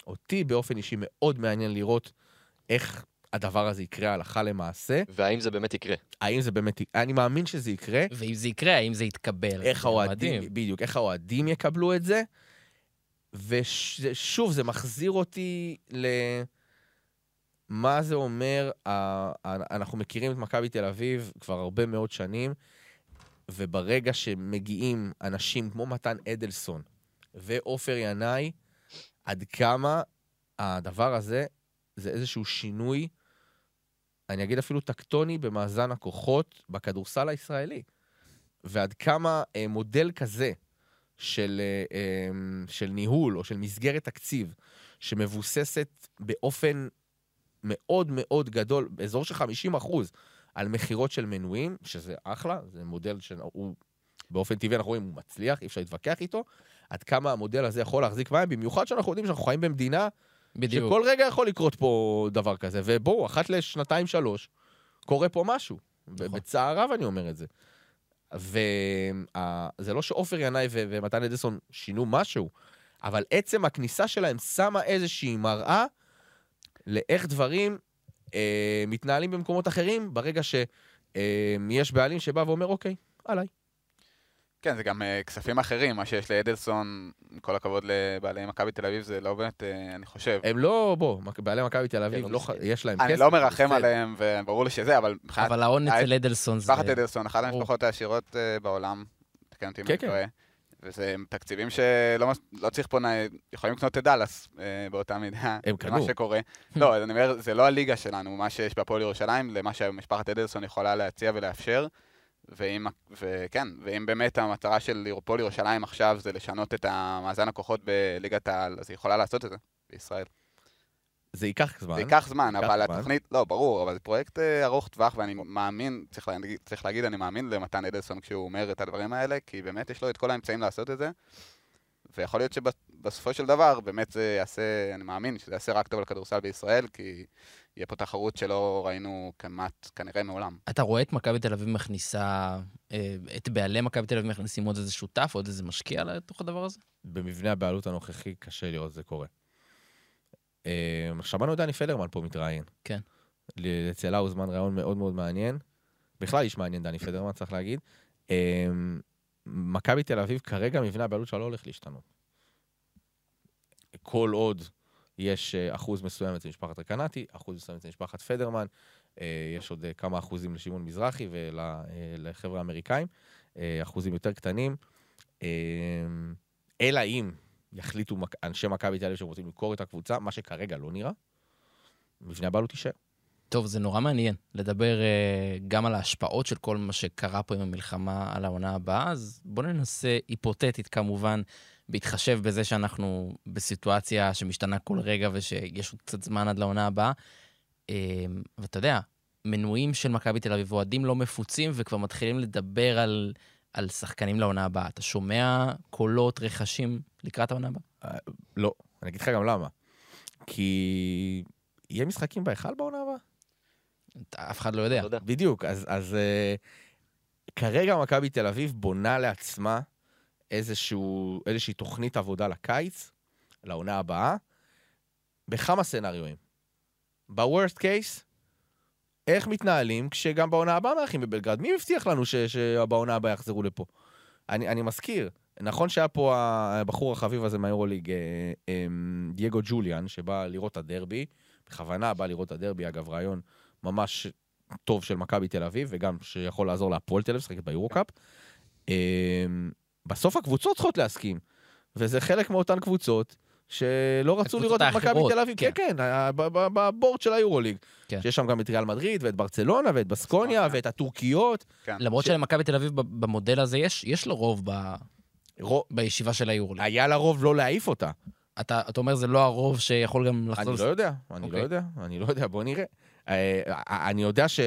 אותי באופן אישי מאוד מעניין לראות איך הדבר הזה יקרה הלכה למעשה. והאם זה באמת יקרה? האם זה באמת, אני מאמין שזה יקרה. ואם זה יקרה, האם זה יתקבל? איך האוהדים? האוהדים, בדיוק, איך האוהדים יקבלו את זה. ושוב, זה מחזיר אותי ל... מה זה אומר, אנחנו מכירים את מכבי תל אביב כבר הרבה מאוד שנים, וברגע שמגיעים אנשים כמו מתן אדלסון ועופר ינאי, עד כמה הדבר הזה זה איזשהו שינוי, אני אגיד אפילו טקטוני, במאזן הכוחות בכדורסל הישראלי. ועד כמה אה, מודל כזה של, אה, אה, של ניהול או של מסגרת תקציב, שמבוססת באופן מאוד מאוד גדול, באזור של 50 אחוז, על מכירות של מנויים, שזה אחלה, זה מודל שהוא באופן טבעי, אנחנו רואים, הוא מצליח, אי אפשר להתווכח איתו, עד כמה המודל הזה יכול להחזיק מים, במיוחד שאנחנו יודעים שאנחנו חיים במדינה בדיוק. שכל רגע יכול לקרות פה דבר כזה, ובואו, אחת לשנתיים, שלוש, קורה פה משהו. נכון. בצער רב אני אומר את זה. וזה לא שעופר ינאי ומתן אדלסון שינו משהו, אבל עצם הכניסה שלהם שמה איזושהי מראה לאיך דברים אה, מתנהלים במקומות אחרים, ברגע שיש בעלים שבא ואומר, אוקיי, עליי. כן, זה גם אה, כספים אחרים, מה שיש לאדלסון, עם כל הכבוד לבעלי מכבי תל אביב, זה לא באמת, אה, אני חושב. הם לא, בוא, בעלי מכבי תל אביב, לא לא ח- מסכים. יש להם כסף. אני לא מרחם בסדר. עליהם, וברור לי שזה, אבל מבחינת אבל ההון אה, אצל אדלסון זה... משפחת אדלסון, אחת. המשפחות העשירות אה, בעולם, תקן אותי אם כן, אני כן. טועה. וזה תקציבים שלא לא צריך פה, יכולים לקנות את דאלאס אה, באותה מידה. הם קנו. מה שקורה. לא, אני אומר, זה לא הליגה שלנו, מה שיש בהפועל ירושלים, למה שמשפחת אדלסון יכולה להציע ולאפשר. ואם, וכן, ואם באמת המטרה של הפועל ירושלים עכשיו זה לשנות את המאזן הכוחות בליגת העל, אז היא יכולה לעשות את זה בישראל. זה ייקח זמן. זה ייקח זמן, ייקח אבל זמן. התוכנית, לא, ברור, אבל זה פרויקט אה, ארוך טווח, ואני מאמין, צריך להגיד, צריך להגיד, אני מאמין למתן אדלסון כשהוא אומר את הדברים האלה, כי באמת יש לו את כל האמצעים לעשות את זה, ויכול להיות שבסופו של דבר, באמת זה יעשה, אני מאמין שזה יעשה רק טוב לכדורסל בישראל, כי יהיה פה תחרות שלא ראינו כמעט, כנראה מעולם. אתה רואה את מכבי תל אביב מכניסה, אה, את בעלי מכבי תל אביב מכניסים עוד איזה שותף, עוד איזה משקיע לתוך הדבר הזה? במבנה הבעלות הנוכחי קשה לראות זה קורה. אה, שמענו את דני פלרמן פה מתראיין. כן. ל- אצל הוא זמן ראיון מאוד מאוד מעניין. בכלל איש מעניין דני פלרמן, צריך להגיד. אה, מכבי תל אביב, כרגע מבנה הבעלות שלה לא הולך להשתנות. כל עוד יש אה, אחוז מסוים אצל משפחת רקנטי, אחוז מסוים אצל משפחת פדרמן, אה, יש עוד אה, כמה אחוזים לשמעון מזרחי ולחבר'ה האמריקאים, אחוזים יותר קטנים. אה, אלא אם יחליטו אנשי מכבי תל אביב שהם רוצים למכור את הקבוצה, מה שכרגע לא נראה, מבנה הבעלות יישאר. טוב, זה נורא מעניין לדבר אה, גם על ההשפעות של כל מה שקרה פה עם המלחמה על העונה הבאה, אז בואו ננסה, היפותטית כמובן, בהתחשב בזה שאנחנו בסיטואציה שמשתנה כל רגע ושיש עוד קצת זמן עד לעונה הבאה. אה, ואתה יודע, מנויים של מכבי תל אביב, אוהדים לא מפוצים וכבר מתחילים לדבר על, על שחקנים לעונה הבאה. אתה שומע קולות, רכשים לקראת העונה הבאה? לא, אני אגיד לך גם למה. כי יהיה משחקים בהיכל בעונה הבאה? אף אחד לא יודע. לא. בדיוק, אז, אז uh, כרגע מכבי תל אביב בונה לעצמה איזשהו, איזושהי תוכנית עבודה לקיץ, לעונה הבאה, בכמה סצנריואים. בוורסט קייס, איך מתנהלים כשגם בעונה הבאה מארחים בבלגרד? מי מבטיח לנו ש, שבעונה הבאה יחזרו לפה? אני, אני מזכיר, נכון שהיה פה הבחור החביב הזה מהיורוליג, אה, אה, דייגו ג'וליאן, שבא לראות את הדרבי, בכוונה בא לראות את הדרבי, אגב, רעיון ממש טוב של מכבי תל אביב, וגם שיכול לעזור להפועל תל אביב, לשחק ביורו-קאפ. אמ, בסוף הקבוצות צריכות להסכים, וזה חלק מאותן קבוצות שלא רצו לראות את מכבי תל אביב, כן, כן. כן, בבורד של היורוליג. כן. שיש שם גם את ריאל מדריד, ואת ברצלונה, ואת בסקוניה. ואת הטורקיות. כן. למרות שלמכבי תל אביב במודל הזה יש, יש לו רוב בישיבה של היורליג. היה לרוב לא להעיף אותה. אתה, אתה אומר זה לא הרוב שיכול גם לחזור... אני לא יודע, אני לא אוקיי. יודע, אני לא יודע, בוא נראה. אה, אה, אני יודע ש...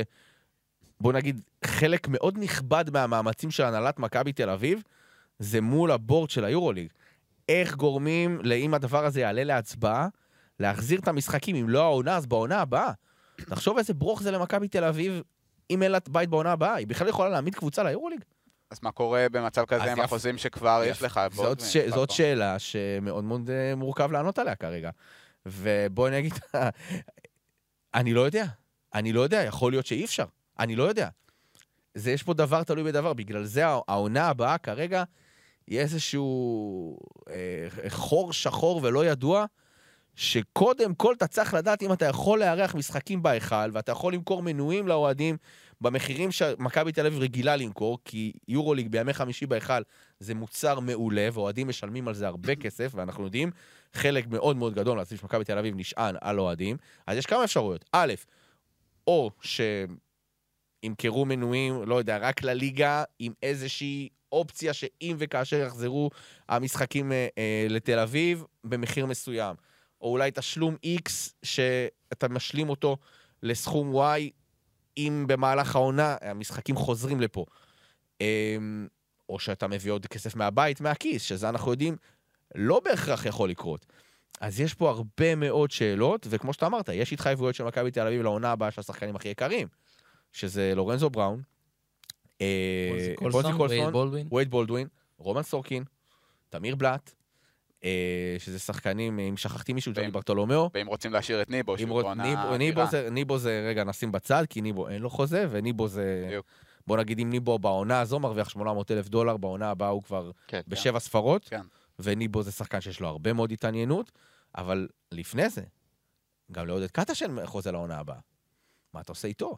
בוא נגיד, חלק מאוד נכבד מהמאמצים של הנהלת מכבי תל אביב, זה מול הבורד של היורוליג. איך גורמים, לאם הדבר הזה יעלה להצבעה, להחזיר את המשחקים, אם לא העונה, אז בעונה הבאה. תחשוב איזה ברוך זה למכבי תל אביב, אם אין לה בית בעונה הבאה. היא בכלל יכולה להעמיד קבוצה ליורוליג? אז מה קורה במצב כזה עם יפ- החוזים שכבר יש יפ- לך? זאת, ש... זאת. שאלה שמאוד מאוד אה, מורכב לענות עליה כרגע. ובוא אני אגיד, אני לא יודע. אני לא יודע, יכול להיות שאי אפשר. אני לא יודע. זה, יש פה דבר תלוי בדבר, בגלל זה הע- העונה הבאה כרגע היא איזשהו אה, חור שחור ולא ידוע, שקודם כל אתה צריך לדעת אם אתה יכול לארח משחקים בהיכל, ואתה יכול למכור מנויים לאוהדים במחירים שמכבי תל אביב רגילה למכור, כי יורוליג בימי חמישי בהיכל זה מוצר מעולה, ואוהדים משלמים על זה הרבה כסף, ואנחנו יודעים, חלק מאוד מאוד גדול מהסביב של מכבי תל אביב נשען על אוהדים. אז יש כמה אפשרויות. א', או שימכרו מנויים, לא יודע, רק לליגה, עם איזושהי אופציה שאם וכאשר יחזרו המשחקים אה, אה, לתל אביב, במחיר מסוים. או אולי תשלום X שאתה משלים אותו לסכום Y, אם במהלך העונה המשחקים חוזרים לפה. אמ, או שאתה מביא עוד כסף מהבית, מהכיס, שזה אנחנו יודעים, לא בהכרח יכול לקרות. אז יש פה הרבה מאוד שאלות, וכמו שאתה אמרת, יש התחייבויות של מכבי תל אביב לעונה הבאה של השחקנים הכי יקרים, שזה לורנזו בראון, אה, קולסון, וייד בולדווין. רומן סורקין, תמיר בלאט, שזה שחקנים, אם שכחתי מישהו, ג'וני ברטולומיאו. ואם רוצים להשאיר את ניבו, שהוא רוצ- בעונה ניבו- ניבו. זה- ניבו זה, רגע, נשים בצד, כי ניבו אין לו חוזה, וניבו זה... בדיוק. בוא נגיד, אם ניבו בעונה הזו מרוויח 800 אלף דולר, בעונה הבאה הוא כבר כן. בשבע ספרות, כן. וניבו זה שחקן שיש לו הרבה מאוד התעניינות, אבל לפני זה, גם לעודד קטש אין חוזה לעונה הבאה. מה אתה עושה איתו?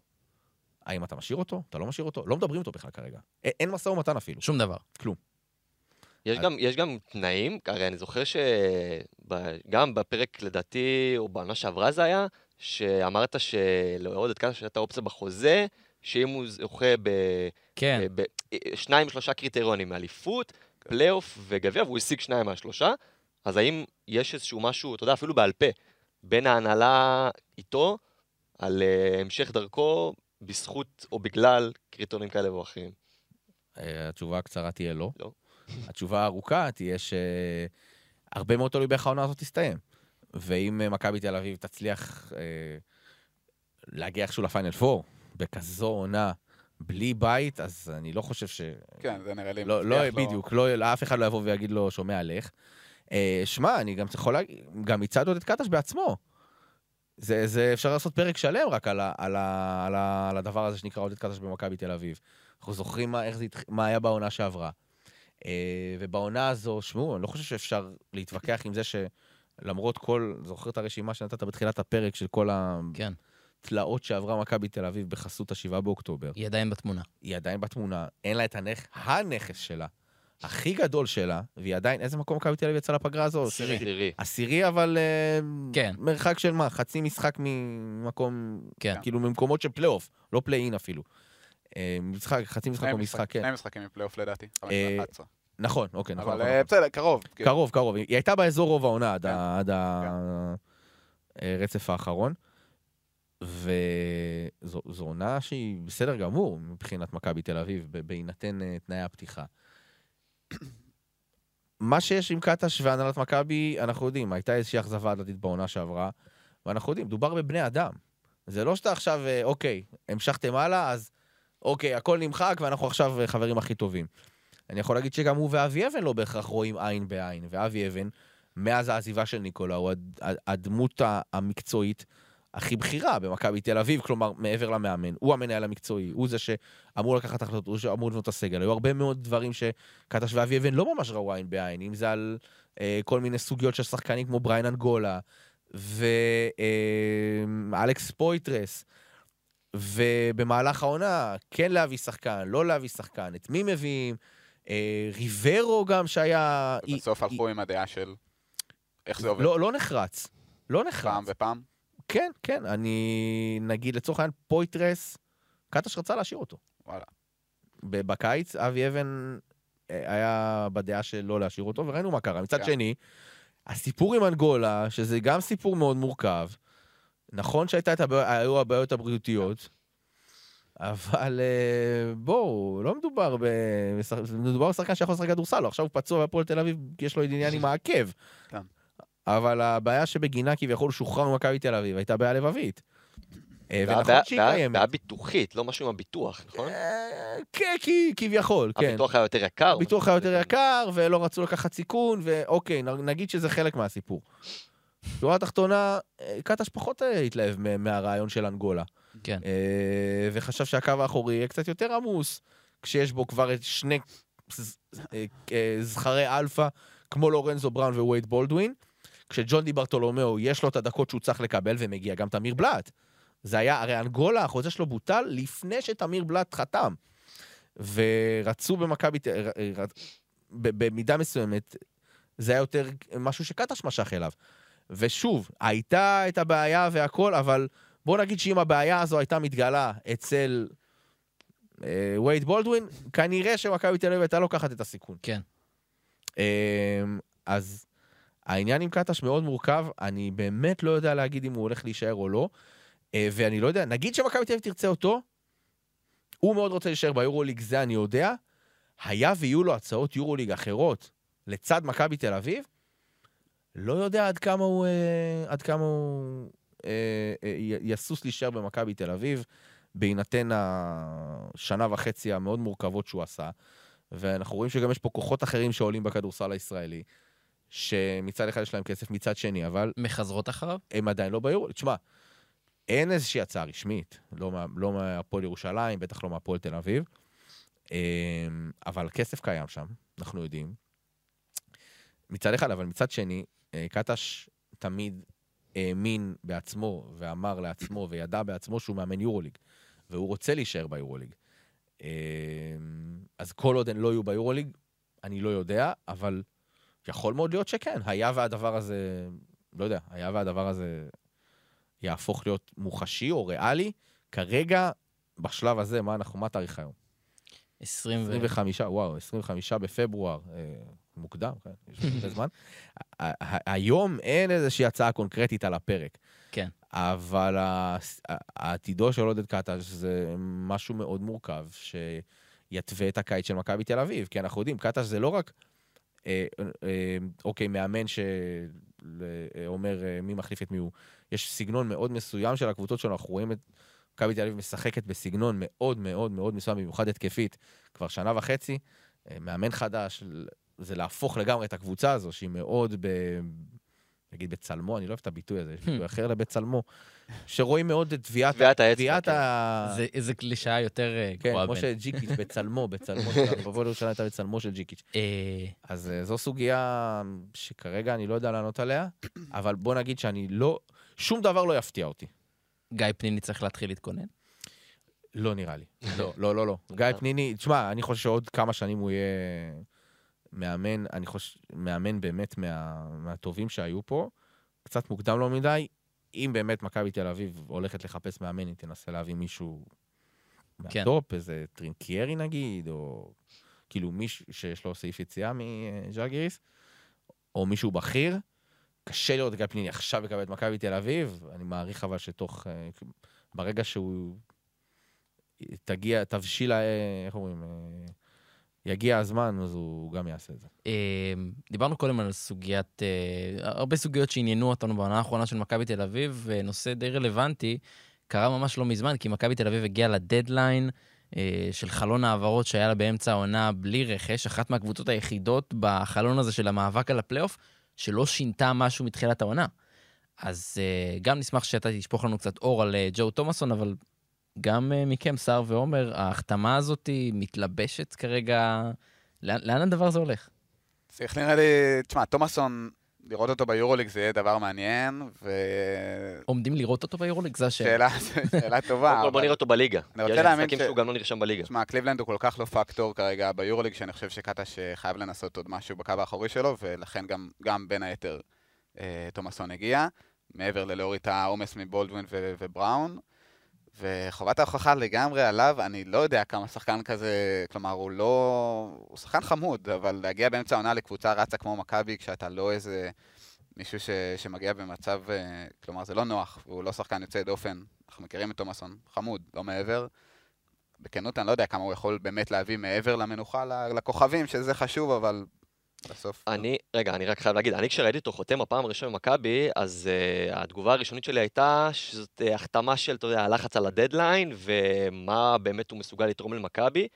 האם אתה משאיר אותו? אתה לא משאיר אותו? לא מדברים איתו בכלל כרגע. א- אין משא ומתן אפילו. שום דבר. יש אז- גם, יש גם תנאים, הרי אני זוכר שגם בפרק, לדעתי, או בעונה שעברה זה היה, שאמרת שלעודד קטש הייתה אופציה בחוזה, שאם הוא זוכה ב... כן, ב- ב- שניים שלושה קריטריונים, אליפות, פלייאוף וגביע, והוא השיג שניים מהשלושה, אז האם יש איזשהו משהו, אתה יודע, אפילו בעל פה, בין ההנהלה איתו, על אה, המשך דרכו, בזכות או בגלל קריטריונים כאלה או אחרים? אה, התשובה הקצרה תהיה לא. לא. התשובה הארוכה תהיה שהרבה מאוד תלוי באיך העונה הזאת תסתיים. ואם אה, מכבי תל אביב תצליח אה, להגיע איכשהו לפיינל 4, בכזו עונה, בלי בית, אז אני לא חושב ש... כן, זה נראה לי לא, לא, מבטיח לו- בדיוק, לא, אף אחד לא יבוא ויגיד לו, שומע לך. אה, שמע, אני גם יכול להגיד, גם מצד עודד קטש בעצמו. זה, זה אפשר לעשות פרק שלם רק על, ה, על, ה, על, ה, על הדבר הזה שנקרא עודד קטש במכבי תל אביב. אנחנו זוכרים מה, איך זה, מה היה בעונה שעברה. אה, ובעונה הזו, שמעו, אני לא חושב שאפשר להתווכח עם זה שלמרות כל, זוכר את הרשימה שנתת בתחילת הפרק של כל כן. התלאות שעברה מכבי תל אביב בחסות השבעה באוקטובר. היא עדיין בתמונה. היא עדיין בתמונה, אין לה את הנכ... הנכס שלה, הכי גדול שלה, והיא עדיין, איזה מקום מכבי תל אביב יצאה לפגרה הזו? עשירי. עשירי. אבל אה, כן. מרחק של מה? חצי משחק ממקום, כן. כאילו ממקומות של פלייאוף, לא פליי-אין אפילו. אה, משחק, חצי משחק שני או משחק- משחק, כן. שני משחקים מפלייאוף לדעתי, אה, 15-11. נכון, אוקיי, נכון. אבל נכון, אה, נכון. בסדר, קרוב. כאילו. קרוב, קרוב. היא הייתה באזור רוב העונה עד כן. הרצף האחרון. וזו זו עונה שהיא בסדר גמור מבחינת מכבי תל אביב, בהינתן אה, תנאי הפתיחה. מה שיש עם קטש והנהלת מכבי, אנחנו יודעים, הייתה איזושהי אכזבה הדדית בעונה שעברה, ואנחנו יודעים, מדובר בבני אדם. זה לא שאתה עכשיו, אה, אוקיי, המשכתם הלאה, אז אוקיי, הכל נמחק ואנחנו עכשיו אה, חברים הכי טובים. אני יכול להגיד שגם הוא ואבי אבן לא בהכרח רואים עין בעין, ואבי אבן, מאז העזיבה של ניקולה, הוא הד- הד- הדמות המקצועית הכי בכירה במכבי תל אביב, כלומר, מעבר למאמן. הוא המנהל המקצועי, הוא זה שאמור לקחת החלטות, הוא שאמור לבנות את הסגל. היו הרבה מאוד דברים שקטש ואבי אבן לא ממש ראו עין בעין, אם זה על אה, כל מיני סוגיות של שחקנים כמו בריין אנגולה, ואלכס פויתרס. ובמהלך העונה, כן להביא שחקן, לא להביא שחקן, את מי מביאים, אה, ריברו גם שהיה... בסוף היא- הלכו עם הדעה של איך זה עובד. לא, לא נחרץ. לא נחרץ. פעם ופעם. כן, כן, אני... נגיד, לצורך העניין, פויטרס, קטש רצה להשאיר אותו. וואלה. בקיץ, אבי אבן אה, היה בדעה של לא להשאיר אותו, וראינו מה קרה. מצד כן. שני, הסיפור עם אנגולה, שזה גם סיפור מאוד מורכב, נכון את הבעיות, הבריאותיות, אבל אה, בואו, לא מדובר ב... מדובר בשחקן שיכול לשחק כדורסל, לא, עכשיו הוא פצוע בהפועל תל אביב, כי יש לו עניין עם העקב. כן. אבל הבעיה שבגינה כביכול שוחרר ממכבי תל אביב הייתה בעיה לבבית. אה, בעיה- ונכון שהיא קיימת. בעיה ביטוחית, לא משהו עם הביטוח, נכון? אה, כן, כי- כביכול, כן. הביטוח היה יותר יקר. הביטוח היה יותר יקר, ולא רצו לקחת סיכון, ואוקיי, נגיד שזה חלק מהסיפור. בשורה התחתונה, אה, קטש פחות אה, התלהב מהרעיון של אנגולה. כן. אה, וחשב שהקו האחורי יהיה קצת יותר עמוס, כשיש בו כבר את שני זכרי אלפא, כמו לורנזו בראון ווייד בולדווין, כשג'ון דיברתולומיאו יש לו את הדקות שהוא צריך לקבל, ומגיע גם תמיר בלאט. זה היה, הרי אנגולה, החוזה שלו בוטל לפני שתמיר בלאט חתם. ורצו במכבי, במידה מסוימת, זה היה יותר משהו שקטש משך אליו. ושוב, הייתה את הבעיה והכל, אבל בוא נגיד שאם הבעיה הזו הייתה מתגלה אצל אה, וייד בולדווין, כנראה שמכבי תל אביב הייתה לוקחת את הסיכון. כן. אה, אז העניין עם קטש מאוד מורכב, אני באמת לא יודע להגיד אם הוא הולך להישאר או לא, אה, ואני לא יודע, נגיד שמכבי תל אביב תרצה אותו, הוא מאוד רוצה להישאר ביורוליג, זה אני יודע. היה ויהיו לו הצעות יורוליג אחרות לצד מכבי תל אביב, לא יודע עד כמה הוא, אה, עד כמה הוא אה, אה, יסוס להישאר במכבי תל אביב, בהינתן השנה וחצי המאוד מורכבות שהוא עשה. ואנחנו רואים שגם יש פה כוחות אחרים שעולים בכדורסל הישראלי, שמצד אחד יש להם כסף, מצד שני, אבל מחזרות אחריו? הם עדיין לא ביורו. תשמע, אין איזושהי הצעה רשמית, לא, מה- לא מהפועל ירושלים, בטח לא מהפועל תל אביב, אמ, אבל כסף קיים שם, אנחנו יודעים. מצד אחד, אבל מצד שני, אה, קטש תמיד האמין בעצמו ואמר לעצמו וידע בעצמו שהוא מאמן יורוליג, והוא רוצה להישאר ביורוליג. אמ, אז כל עוד הן לא יהיו ביורוליג, אני לא יודע, אבל יכול מאוד להיות שכן. היה והדבר הזה, לא יודע, היה והדבר הזה יהפוך להיות מוחשי או ריאלי, כרגע, בשלב הזה, מה אנחנו, מה התאריך היום? 20 ו... 25, וואו, 25 בפברואר, אה, מוקדם, כן, יש הרבה זמן. היום אין איזושהי הצעה קונקרטית על הפרק. כן. אבל העתידו של עודד קטש זה משהו מאוד מורכב, שיתווה את הקיץ של מכבי תל אביב. כי אנחנו יודעים, קטש זה לא רק, אה, אה, אוקיי, מאמן שאומר אה, מי מחליף את מי הוא. יש סגנון מאוד מסוים של הקבוצות שלנו, אנחנו רואים את מכבי תל אביב משחקת בסגנון מאוד מאוד מאוד מסוים, במיוחד התקפית, כבר שנה וחצי. אה, מאמן חדש, זה להפוך לגמרי את הקבוצה הזו, שהיא מאוד ב... נגיד בצלמו, אני לא אוהב את הביטוי הזה, יש ביטוי אחר לבצלמו, שרואים מאוד את טביעת... טביעת האצבע, טביעת כן. ה... זה איזה קלישאה יותר אה, כן, גבוהה. כמו בין- שג'יקיץ' בצלמו, בצלמו שלנו, בבוא לירושלים הייתה בצלמו של ג'יקיץ'. אה, אז אה, זו סוגיה שכרגע אני לא יודע לענות עליה, אבל בוא נגיד שאני לא... שום דבר לא יפתיע אותי. גיא פניני צריך להתחיל להתכונן? לא נראה לי. לא, לא, לא, לא. גיא פניני, תשמע, אני חושב שעוד כמה שנים הוא יהיה מאמן, אני חושב, מאמן באמת מה, מהטובים שהיו פה. קצת מוקדם לא מדי. אם באמת מכבי תל אביב הולכת לחפש מאמן, היא תנסה להביא מישהו כן. מהטופ, איזה טרינקיירי נגיד, או כאילו מישהו שיש לו סעיף יציאה מז'אגיריס, או מישהו בכיר. קשה לראות את גיא פניני עכשיו יקבל את מכבי תל אביב, אני מעריך אבל שתוך... אה, ברגע שהוא תגיע, תבשיל, ה- איך אומרים? יגיע הזמן, אז הוא גם יעשה את זה. אה, דיברנו קודם על סוגיית, אה, הרבה סוגיות שעניינו אותנו בעונה האחרונה של מכבי תל אביב, ונושא די רלוונטי, קרה ממש לא מזמן, כי מכבי תל אביב הגיעה לדדליין אה, של חלון העברות שהיה לה באמצע העונה בלי רכש, אחת מהקבוצות היחידות בחלון הזה של המאבק על הפלייאוף, שלא שינתה משהו מתחילת העונה. אז אה, גם נשמח שאתה תשפוך לנו קצת אור על ג'ו תומאסון, אבל גם אה, מכם, סער ועומר, ההחתמה הזאת מתלבשת כרגע, לאן, לאן הדבר הזה הולך? צריך נראה לי, תשמע, תומאסון, לראות אותו ביורוליג זה יהיה דבר מעניין, עומדים לראות אותו ביורוליג? זו השאלה. שאלה טובה. כל בוא אבל- נראה אותו בליגה. אני רוצה יש להאמין משחקים ש- שהוא גם לא נרשם בליגה. תשמע, קליבלנד הוא כל כך לא פקטור כרגע ביורוליג, שאני חושב שקטש אה, חייב לנסות עוד משהו בקו האחורי שלו, ולכן גם, גם בין היתר אה, תומאסון הגיע, מעבר ללהוריד את העומס מבולדווין ו- ובראון. וחובת ההוכחה לגמרי עליו, אני לא יודע כמה שחקן כזה, כלומר, הוא לא... הוא שחקן חמוד, אבל להגיע באמצע העונה לקבוצה רצה כמו מכבי, כשאתה לא איזה מישהו ש... שמגיע במצב, אה, כלומר, זה לא נוח, והוא לא שחקן יוצא דופן. אנחנו מכירים את תומאסון, חמוד, לא מעבר. בכנות, אני לא יודע כמה הוא יכול באמת להביא מעבר למנוחה לכוכבים, שזה חשוב, אבל בסוף... אני, רגע, אני רק חייב להגיד, אני כשראיתי אותו חותם בפעם הראשונה במכבי, אז uh, התגובה הראשונית שלי הייתה שזאת uh, החתמה של, אתה יודע, הלחץ על הדדליין, ומה באמת הוא מסוגל לתרום למכבי,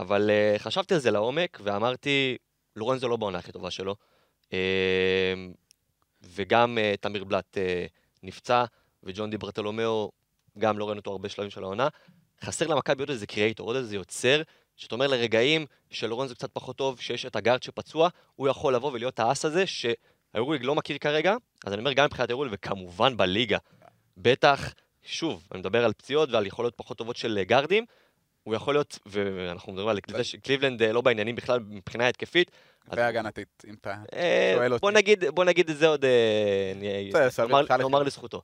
אבל uh, חשבתי על זה לעומק, ואמרתי, לורנזו לא בעונה הכי טובה שלו, uh, וגם uh, תמיר בלאט uh, נפצע, וג'ון די ברטולומיאו, גם לא ראינו אותו הרבה שלבים של העונה. חסר למכבי עוד איזה קריאייטור, עוד איזה יוצר, שאתה אומר לרגעים שלורנזו קצת פחות טוב, שיש את הגארד שפצוע, הוא יכול לבוא ולהיות האס הזה שהיורוליג לא מכיר כרגע, אז אני אומר גם מבחינת היורוליג וכמובן בליגה. בטח, שוב, אני מדבר על פציעות ועל יכולות פחות טובות של גארדים, הוא יכול להיות, ואנחנו מדברים על זה שקליבלנד אה, לא בעניינים בכלל מבחינה התקפית. והגנתית, אם אתה אה, שואל אותי. בוא נגיד, את זה עוד, אה, נאמר-. לזכותו.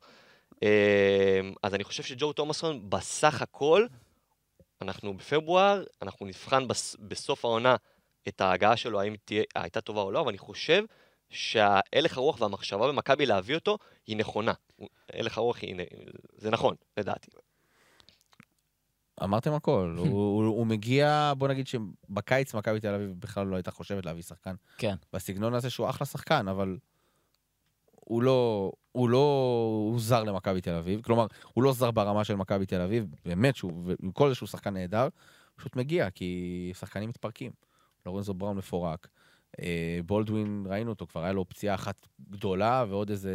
אז אני חושב שג'ו תומאסון בסך הכל, אנחנו בפברואר, אנחנו נבחן בס- בסוף העונה את ההגעה שלו, האם תהיה, הייתה טובה או לא, אבל אני חושב שההלך הרוח והמחשבה במכבי להביא אותו היא נכונה. הלך הרוח היא, זה נכון, לדעתי. אמרתם הכל, הוא, הוא, הוא מגיע, בוא נגיד שבקיץ מכבי תל אביב בכלל לא הייתה חושבת להביא שחקן. כן. בסגנון הזה שהוא אחלה שחקן, אבל הוא לא, הוא לא, הוא זר למכבי תל אביב, כלומר, הוא לא זר ברמה של מכבי תל אביב, באמת שהוא, עם כל זה שהוא שחקן נהדר, פשוט מגיע, כי שחקנים מתפרקים. לורנזו בראון מפורק. אה, בולדווין, ראינו אותו, כבר היה לו פציעה אחת גדולה ועוד איזה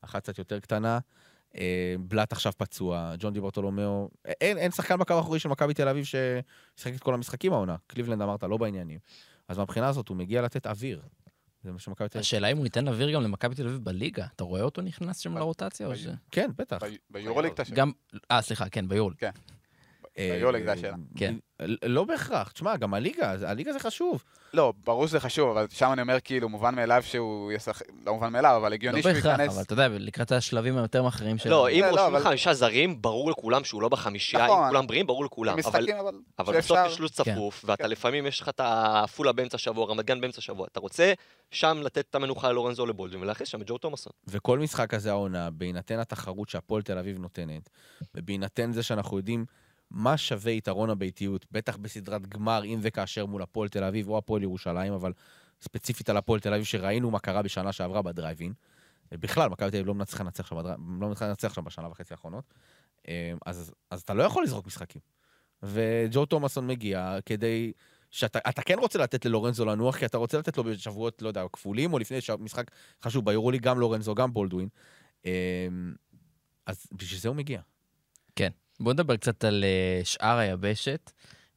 אחת קצת יותר קטנה. אה, בלאט עכשיו פצוע, ג'ון די ברטולומיאו, אין, אין שחקן בקו האחורי של מכבי תל אביב ששיחק את כל המשחקים העונה. קליבלנד אמרת, לא בעניינים. אז מהבחינה הזאת הוא מגיע לתת אוויר. זה מה שמכבי תל אביב... השאלה אם הוא ייתן אוויר גם למכבי תל אביב בליגה. אתה רואה אותו נכנס שם לרוטציה או ש... כן, בטח. ביורוליג אתה שואל. גם... אה, סליחה, כן, ביורליג. ביורוליג זה השאלה. כן. לא בהכרח, תשמע, גם הליגה, הליגה זה חשוב. לא, ברור שזה חשוב, אבל שם אני אומר כאילו מובן מאליו שהוא ישחק, לא מובן מאליו, אבל לא הגיוני שהוא בהכרח, ייכנס. אבל אתה יודע, לקראת השלבים היותר מאחרים של... לא, אם לא, רושמים אבל- חמישה זרים, ברור לכולם שהוא לא בחמישייה, אם נכון. כולם בריאים, ברור לכולם. אבל בסוף יש לו"ז כן. צפוף, ואתה כן. לפעמים יש לך את העפולה באמצע השבוע, רמת גן באמצע השבוע. אתה רוצה שם לתת את המנוחה ללורנזו לבולדווין ולהכניס שם את ג'ו תומאסון. וכל משחק כזה העונה, בהינתן התחרות שהפועל תל אביב נותנת, ובהינתן זה שאנחנו יודעים מה שווה יתרון הביתיות, בטח בסדרת גמר, אם וכאשר מול הפועל תל אביב או הפועל ירושלים, אבל ספציפית על הפועל תל אביב, שראינו מה קרה בשנה שעברה בדרייבין. בכלל, מכבי תל אביב לא מנצחה לנצח שם, לא מנצחה לנצח שם בשנה וחצי האחרונות. אה, אז, אז אתה לא יכול לזרוק משחקים. וג'ו תומאסון מגיע כדי שאתה אתה כן רוצה לתת ללורנזו לנוח, כי אתה רוצה לתת לו בשבועות, לא יודע, כפולים, או לפני משחק חשוב ביורולי, גם לורנזו, גם בולדווין. אה, אז בשביל זה הוא מגיע. בוא נדבר קצת על אה, שאר היבשת.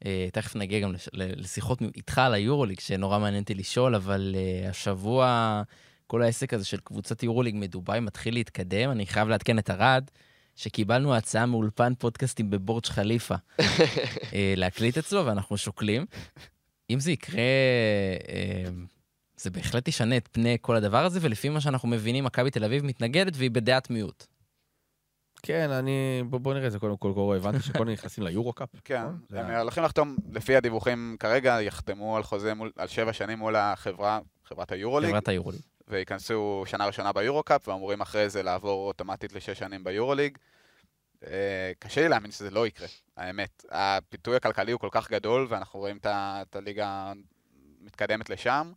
אה, תכף נגיע גם לשיחות איתך על היורוליג, שנורא מעניין אותי לשאול, אבל אה, השבוע כל העסק הזה של קבוצת יורוליג מדובאי מתחיל להתקדם. אני חייב לעדכן את ארד, שקיבלנו הצעה מאולפן פודקאסטים בבורג' חליפה להקליט אצלו, ואנחנו שוקלים. אם זה יקרה, זה בהחלט ישנה את פני כל הדבר הזה, ולפי מה שאנחנו מבינים, מכבי תל אביב מתנגדת והיא בדעת מיעוט. כן, אני... בוא, בוא נראה, זה קודם כל קורה, הבנתי שקודם נכנסים ליורו-קאפ. כן, נכון? הם הולכים לחתום, לפי הדיווחים כרגע, יחתמו על חוזה מול, על שבע שנים מול החברה, חברת היורוליג, חברת היורוליג. וייכנסו שנה ראשונה ביורו-קאפ, ואמורים אחרי זה לעבור אוטומטית לשש שנים ביורוליג. אה, קשה לי להאמין שזה לא יקרה, האמת. הפיתוי הכלכלי הוא כל כך גדול, ואנחנו רואים את את הליגה מתקדמת לשם,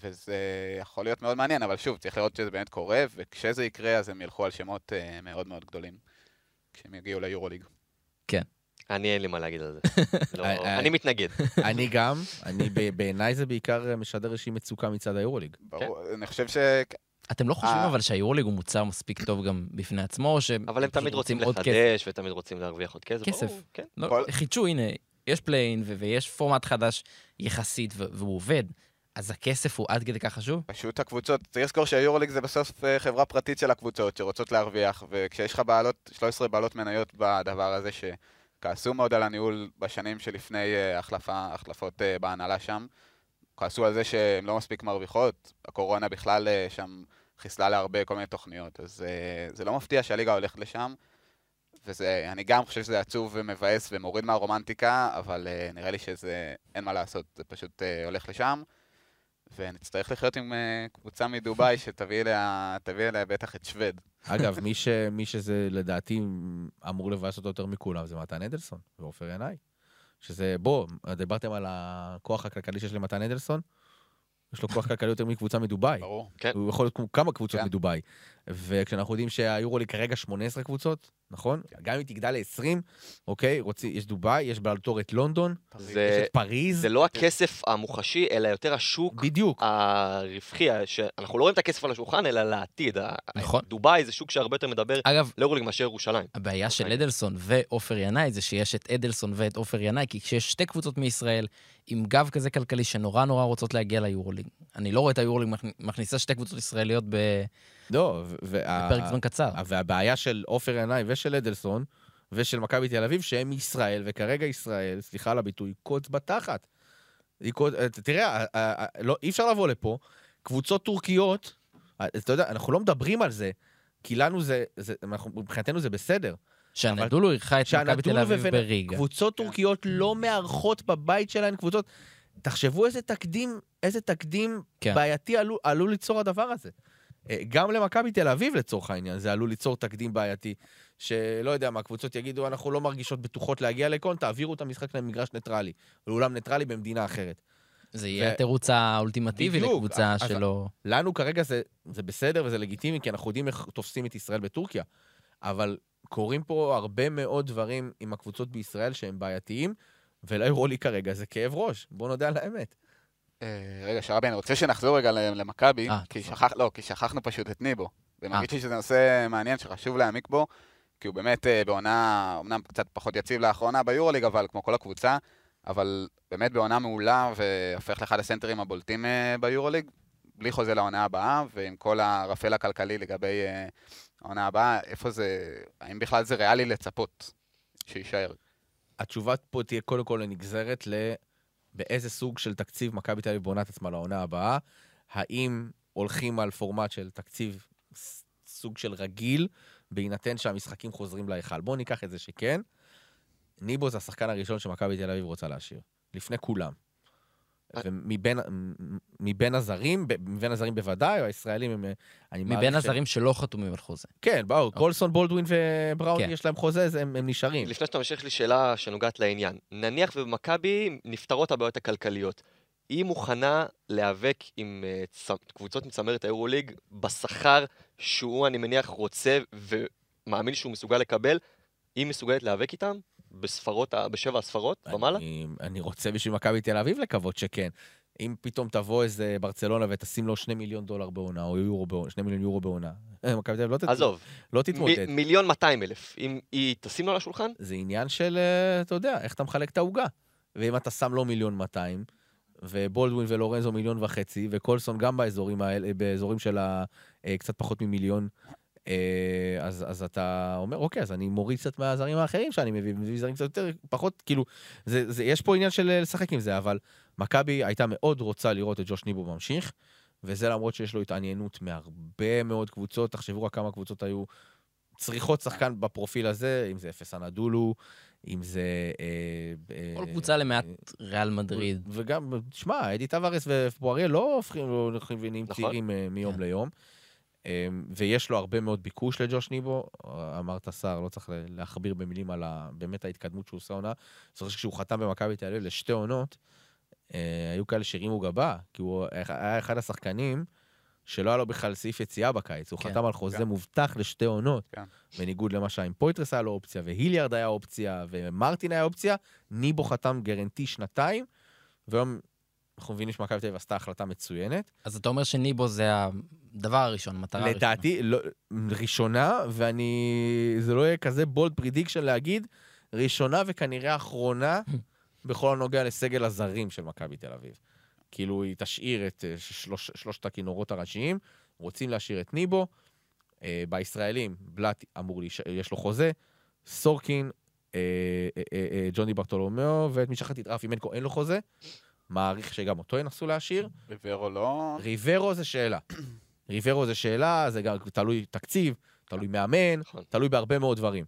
וזה יכול להיות מאוד מעניין, אבל שוב, צריך לראות שזה באמת קורה, וכשזה יקרה, אז הם ילכו על שמות אה, מאוד מאוד גדולים, כשהם יגיעו ליורוליג. אני אין לי מה להגיד על זה. לא, אה, אה. אני מתנגד. אני גם, בעיניי זה בעיקר משדר איזושהי מצוקה מצד היורוליג. ברור, אני חושב ש... אתם לא חושבים אה. אבל שהיורוליג הוא מוצר מספיק טוב גם בפני עצמו, או שהם אבל הם תמיד רוצים? לחדש, ותמיד רוצים להרוויח עוד כסף. כסף. כן. לא, חידשו, הנה, יש פליי-אין ויש פורמט חדש יחסית והוא עובד, אז הכסף הוא עד כדי כך חשוב? פשוט הקבוצות, צריך לזכור שהיורוליג זה בסוף אה, חברה פרטית של הקבוצות שרוצות להרוויח, וכשיש לך בעלות, 13 בעלות מניות בדבר הזה שכעסו מאוד על הניהול בשנים שלפני אה, החלפה, החלפות אה, בהנהלה שם, כעסו על זה שהן לא מספיק מרוויחות, הקורונה בכלל שם חיסלה להרבה כל מיני תוכניות, אז זה לא מפתיע שהליגה הולכת לשם, וזה, אני גם חושב שזה עצוב ומבאס ומוריד מהרומנטיקה, אבל אה, נראה לי שזה, אין מה לעשות, זה פשוט אה, הולך לשם. ונצטרך לחיות עם אה, קבוצה מדובאי שתביא אליה, אליה בטח את שווד. אגב, מי, ש, מי שזה לדעתי אמור לבאס אותו יותר מכולם זה מתן אדלסון ועופר ינאי. שזה, בוא, דיברתם על הכוח הכלכלי שיש למתן אדלסון? יש לו כוח כלכלי יותר מקבוצה מדובאי. ברור. כן. הוא יכול להיות כמו כמה קבוצות כן. מדובאי. וכשאנחנו יודעים שהיורוליג כרגע 18 קבוצות, נכון? גם אם תגדל ל-20, אוקיי? רוצי, יש דובאי, יש בעלתור את לונדון, יש זה- את פריז. זה לא הכסף המוחשי, אלא יותר השוק בדיוק. הרווחי, שאנחנו לא רואים את הכסף על השולחן, אלא לעתיד. נכון. דובאי זה שוק שהרבה יותר מדבר אגב, לאירוליג מאשר ירושלים. הבעיה של אוקיי. אדלסון ועופר ינאי זה שיש את אדלסון ואת עופר ינאי, כי כשיש שתי קבוצות מישראל עם גב כזה כלכלי שנורא נורא רוצות להגיע ליורוליג, אני לא רואה את היורוליג מכ- מכניסה שתי קבוצות ישראליות ב- לא, וה- בפרק זמן קצר. והבעיה של עופר ינאי ושל אדלסון ושל מכבי תל אביב, שהם ישראל, וכרגע ישראל, סליחה על הביטוי, קוץ בתחת. אה, תראה, אה, אה, לא, אי אפשר לבוא לפה, קבוצות טורקיות, אה, אתה יודע, אנחנו לא מדברים על זה, כי לנו זה, זה אנחנו, מבחינתנו זה בסדר. שהנדולו אירחה את מכבי תל אביב בריגה. קבוצות טורקיות לא מארחות בבית שלהן קבוצות. תחשבו איזה תקדים, איזה תקדים כן. בעייתי עלול, עלול ליצור הדבר הזה. אה, גם למכבי תל אביב לצורך העניין, זה עלול ליצור תקדים בעייתי. שלא יודע מה, קבוצות יגידו, אנחנו לא מרגישות בטוחות להגיע לקונیا, תעבירו את המשחק למגרש ניטרלי. לאולם ניטרלי במדינה אחרת. זה יהיה ו- התירוץ האולטימטיבי בדיוק, לקבוצה אז- שלא... לנו כרגע זה, זה בסדר וזה לגיטימי, כי אנחנו יודעים איך תופסים את ישראל בטורקיה. אבל קורים פה הרבה מאוד דברים עם הקבוצות בישראל שהם בעייתיים, וליורוליג כרגע זה כאב ראש. בוא נודה על האמת. אה, רגע, שרבי, אני רוצה שנחזור רגע למכבי, אה, כי. שכח- לא, כי שכחנו פשוט את ניבו. אה. ומרגיש לי שזה נושא מעניין שחשוב להעמיק בו, כי הוא באמת אה, בעונה, אמנם קצת פחות יציב לאחרונה ביורוליג, אבל כמו כל הקבוצה, אבל באמת בעונה מעולה, והופך לאחד הסנטרים הבולטים אה, ביורוליג, בלי חוזה לעונה הבאה, ועם כל הערפל הכלכלי לגבי אה, העונה הבאה, איפה זה, האם בכלל זה ריאלי לצפות שיישאר? התשובה פה תהיה קודם כל נגזרת ל... באיזה סוג של תקציב מכבי תל אביב בונה את עצמה לעונה הבאה. האם הולכים על פורמט של תקציב סוג של רגיל, בהינתן שהמשחקים חוזרים להיכל. בואו ניקח את זה שכן. ניבו זה השחקן הראשון שמכבי תל אביב רוצה להשאיר. לפני כולם. ומבין מבין הזרים, מבין הזרים בוודאי, או הישראלים הם... מבין ש- הזרים שלא חתומים על חוזה. כן, באו, קולסון, בולדווין ובראון, כן. יש להם חוזה, אז הם הם נשארים. לפני שאתה ממשיך, יש לי שאלה שנוגעת לעניין. נניח ובמכבי נפתרות הבעיות הכלכליות. היא מוכנה להיאבק עם אה, צ- קבוצות מצמרת האירוליג בשכר שהוא, אני מניח, רוצה ומאמין שהוא מסוגל לקבל, היא מסוגלת להיאבק איתם? בספרות, בשבע הספרות ומעלה? אני, אני רוצה בשביל מכבי תל אביב לקוות שכן. אם פתאום תבוא איזה ברצלונה ותשים לו שני מיליון דולר בעונה, או יורו בעונה, שני מיליון יורו בעונה, מכבי תל אביב לא, תת... עזוב, לא מ- תתמודד. מיליון 200 אלף. אם היא תשים לו על השולחן? זה עניין של, אה, אתה יודע, איך אתה מחלק את העוגה. ואם אתה שם לו מיליון 200, ובולדווין ולורנזו מיליון וחצי, וקולסון גם באזורים האלה, באזורים של ה, אה, קצת פחות ממיליון, אה, אז, אז אתה אומר, אוקיי, אז אני מוריד קצת מהזרים האחרים שאני מביא, מביא זרים קצת יותר, פחות, כאילו, זה, זה, יש פה עניין של אה, לשחק עם זה, אבל מכבי הייתה מאוד רוצה לראות את ג'וש ניבו ממשיך, וזה למרות שיש לו התעניינות מהרבה מאוד קבוצות, תחשבו רק כמה קבוצות היו צריכות שחקן בפרופיל הזה, אם זה אפס אנדולו, אם זה... אה, אה, כל קבוצה למעט אה, ריאל מדריד. וגם, תשמע, אדי טווארס ופואריה לא הופכים, לא ונהיים נכון. צעירים אה, מיום כן. ליום. אה, ויש לו הרבה מאוד ביקוש לג'וש ניבו. אמרת שר, לא צריך להכביר במילים על ה- באמת ההתקדמות שהוא עושה עונה. זוכר שכשהוא חתם במכבי תל אביב לשתי עונות, אה, היו כאלה שהרימו גבה, כי הוא היה אחד השחקנים שלא היה לו בכלל סעיף יציאה בקיץ. הוא כן. חתם על חוזה כן. מובטח לשתי עונות, כן. בניגוד למה שהיה עם פויטרס היה לו אופציה, והיליארד היה אופציה, ומרטין היה אופציה. ניבו חתם גרנטי שנתיים, והיום אנחנו מבינים שמכבי תל אביב עשתה החלטה מצוינת. אז אתה אומר שניבו זה הדבר הראשון, המטרה הראשונה. לדעתי, לא, ראשונה, ואני... זה לא יהיה כזה bold prediction להגיד, ראשונה וכנראה אחרונה בכל הנוגע לסגל הזרים של מכבי תל אביב. כאילו, היא תשאיר את אה, שלוש, שלושת הכינורות הראשיים, רוצים להשאיר את ניבו. אה, בישראלים, בלאט אמור, להיש... יש לו חוזה, סורקין, אה, אה, אה, אה, ג'וני ברטולומיאו, ואת מי שכחתי, את רפי מנקו, אין לו חוזה. מעריך שגם אותו ינסו להשאיר. ריברו לא... ריברו זה שאלה. ריברו זה שאלה, זה גם תלוי תקציב, תלוי מאמן, נכון. תלוי בהרבה מאוד דברים.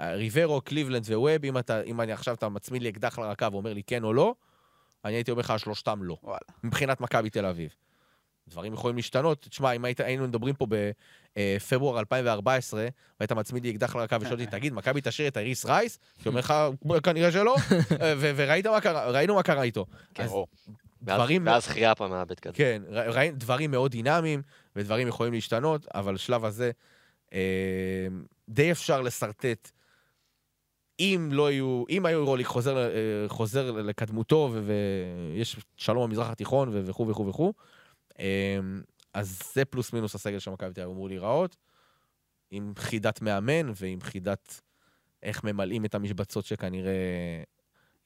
ריברו, קליבלנד וווב, אם, אתה, אם אני עכשיו אתה מצמיד לי אקדח לרקה ואומר לי כן או לא, אני הייתי אומר לך שלושתם לא, וואלה. מבחינת מכבי תל אביב. דברים יכולים להשתנות. תשמע, אם היית, היינו מדברים פה בפברואר 2014, והיית מצמיד לי אקדח לרקה ושואל אותי, תגיד, מכבי תשאיר את אריס רייס? שאומר לך, כנראה שלא, וראית מה קרה, ראינו מה קרה איתו. אז ברור. ואז- דברים- ואז חריאפה מאבד כזה. כן, דברים מאוד דינמיים, ודברים יכולים להשתנות, אבל בשלב הזה אה, די אפשר לשרטט. אם לא יהיו, אם היורוליג חוזר, אה, חוזר לקדמותו, ויש שלום במזרח התיכון, וכו' וכו' וכו', אז זה פלוס מינוס הסגל של מכבי תל אביב אמור להיראות, עם חידת מאמן ועם חידת איך ממלאים את המשבצות שכנראה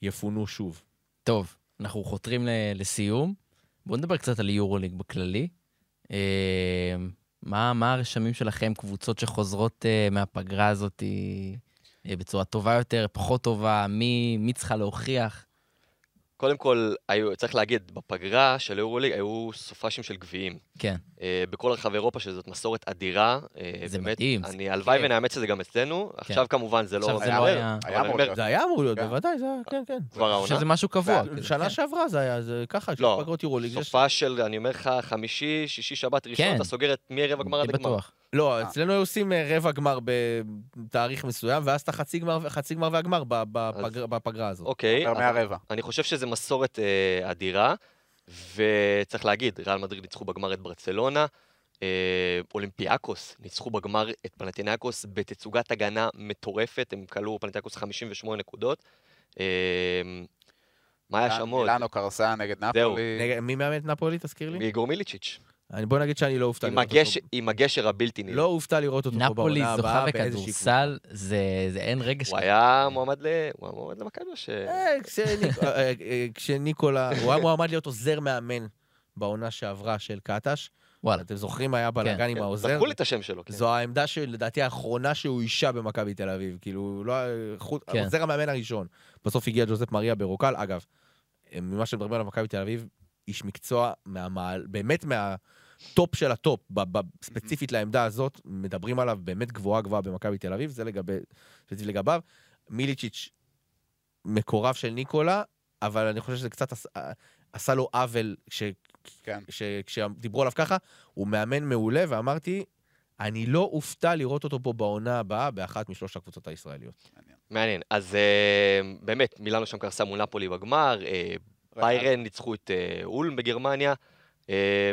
יפונו שוב. טוב, אנחנו חותרים ל- לסיום. בואו נדבר קצת על יורוליג בכללי. אה, מה, מה הרשמים שלכם, קבוצות שחוזרות אה, מהפגרה הזאת אה, בצורה טובה יותר, פחות טובה? מי, מי צריכה להוכיח? קודם כל, היו, צריך להגיד, בפגרה של איורוליג היו סופאשים של גביעים. כן. אה, בכל רחב אירופה, שזאת מסורת אדירה. אה, זה באמת, מדהים, אני, הלוואי כיף. ונאמץ את זה גם אצלנו. עכשיו כמובן זה לא... עכשיו זה לא היה... היה אמור אני אומר, להיות. זה היה אמור להיות, כן. בוודאי, זה היה, כן, כן. כבר העונה. שזה משהו קבוע. זה- כזה, שנה כן. שעברה זה היה, זה ככה, יש לא, פגרות יורוליג. סופה של, אני אומר לך, חמישי, שישי, שבת, ראשון, כן. אתה סוגר את מערב הגמר עד הגמר. לא, אצלנו היו עושים אה, רבע גמר בתאריך מסוים, ואז את החצי גמר, חצי גמר והגמר ב- בפגר- בפגרה הזאת. אוקיי, יותר מהרבע. אני חושב שזו מסורת אה, אדירה, וצריך להגיד, ריאל מדריד ניצחו בגמר את ברצלונה, אה, אולימפיאקוס ניצחו בגמר את פנאתינייקוס בתצוגת הגנה מטורפת, הם כלאו את פנאתינייקוס 58 נקודות. אה, מה היה שם עוד? מילאנו קרסה נגד זהו. נפולי. נגד- מי מאמן את נפולי, תזכיר לי? איגור מיליצ'יץ', בוא נגיד שאני לא אופתע לראות הגש- אותו. עם הגשר הבלתי נראה. לא אופתע לראות אותו פה נפולי בעונה זוכה הבאה באיזושהי בכדורסל, זה זה אין רגע הוא היה מועמד ל- הוא היה מועמד למכבי או ש... אה, אה, אה, כשניקולה, הוא היה מועמד להיות עוזר מאמן בעונה שעברה של קטש. וואלה. אתם זוכרים, היה בלאגן עם כן, העוזר? זכרו לי את השם שלו. כן. זו העמדה שלדעתי האחרונה שהוא אישה במכבי תל אביב. כאילו, לא... כן. עוזר המאמן הראשון. בסוף הגיע ג'וזפ מריה ברוקל. אגב, ממה שמדברים עליו במכבי תל אביב, איש מקצוע מהמעל, באמת מהטופ של הטופ, ב- ב- ספציפית לעמדה הזאת, מדברים עליו באמת גבוהה גבוהה במכבי תל אביב, זה לגבי, ספציפית לגביו. מיליצ'יץ' מקורב של ניקולה, אבל אני חושב שזה קצת עשה, עשה לו עוול כש, כן. ש, כשדיברו עליו ככה, הוא מאמן מעולה, ואמרתי, אני לא אופתע לראות אותו פה בעונה הבאה באחת משלוש הקבוצות הישראליות. מעניין. אז אה, באמת, מילאנו שם קרסה מול נפולי בגמר, אה, ביירן ניצחו את אה, אולם בגרמניה. אה,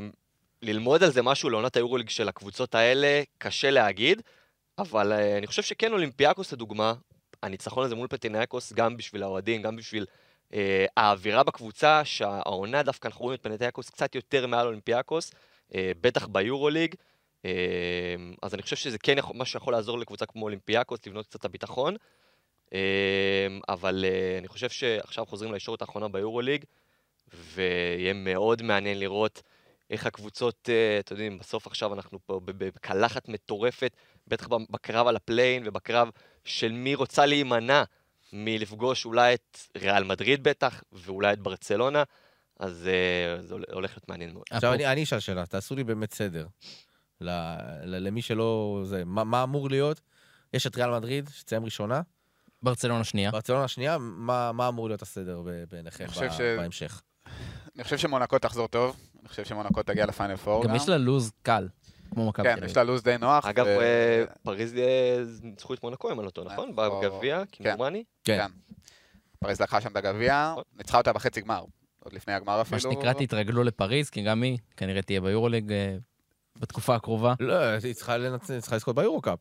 ללמוד על זה משהו לעונת היורוליג של הקבוצות האלה, קשה להגיד, אבל אה, אני חושב שכן אולימפיאקוס לדוגמה, הניצחון הזה מול פנאתינייקוס, גם בשביל האוהדים, גם בשביל אה, האווירה בקבוצה, שהעונה דווקא אנחנו רואים את פנאתינייקוס קצת יותר מעל אולימפיאקוס, אה, בטח ביורוליג. אה, אז אני חושב שזה כן יכול, מה שיכול לעזור לקבוצה כמו אולימפיאקוס, לבנות קצת את הביטחון. אה, אבל אה, אני חושב שעכשיו חוזרים לישורת האחרונה ביורוליג, ויהיה מאוד מעניין לראות איך הקבוצות, אה, אתם יודעים, בסוף עכשיו אנחנו פה בקלחת מטורפת, בטח בקרב על הפליי-אין ובקרב של מי רוצה להימנע מלפגוש אולי את ריאל מדריד בטח, ואולי את ברצלונה, אז אה, זה הול- הולך להיות מעניין מאוד. עכשיו אני אני אשאל שאלה, תעשו לי באמת סדר. ל- ל- למי שלא... זה, מה מה אמור להיות? יש את ריאל מדריד, שתסיים ראשונה. ברצלונה שנייה. ברצלונה השנייה, מה מה אמור להיות הסדר ב- בעיניכם בהמשך? אני חושב שמונקו תחזור טוב, אני חושב שמונקו תגיע לפיינל פור גם. גם יש לה לוז קל, כמו מכבי כן, תל אביב. יש לה לו"ז די נוח. אגב, אה, פריז אה, ניצחו את מונקו, אם אני לא טועה, נכון? נכון. בגביע, כמדומני? כן. פריז לקחה שם את הגביע, נכון. ניצחה אותה בחצי גמר. עוד לפני הגמר אפילו. מה שנקרא, תתרגלו לפריז, כי גם היא כנראה תהיה ביורוליג אה, בתקופה הקרובה. לא, היא צריכה לזכות ביורו-קאפ.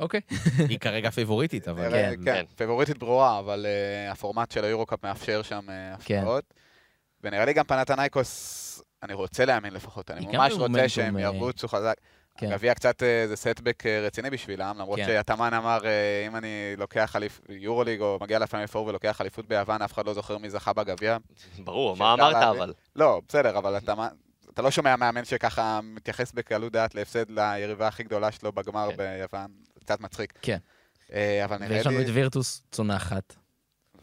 אוקיי. היא כרגע פיבוריטית, אבל... כן, כן, כן. פיבוריטית ברורה, אבל אה, הפורמט של היורו-קאפ מאפשר שם אה, כן. הפתעות. ונראה לי גם פנתנייקוס, אני רוצה להאמין לפחות, אני ממש רוצה שהם אה, ירוצו חזק. כן. הגביע קצת אה, זה סטבק אה, רציני בשבילם, למרות כן. שהתאמן אמר, אם אני לוקח אליפ- יורוליג או מגיע לפיינל פור ולוקח אליפות ביוון, אף אחד לא זוכר מי זכה בגביע. ברור, מה אמרת להביא. אבל? לא, בסדר, אבל אתה, אתה לא שומע מאמן שככה מתייחס בקלות דעת להפסד ליריבה הכי גדולה שלו בגמר כן. ביוון. זה קצת מצחיק. כן. אבל נראה ויש לנו את לי... וירטוס צונחת.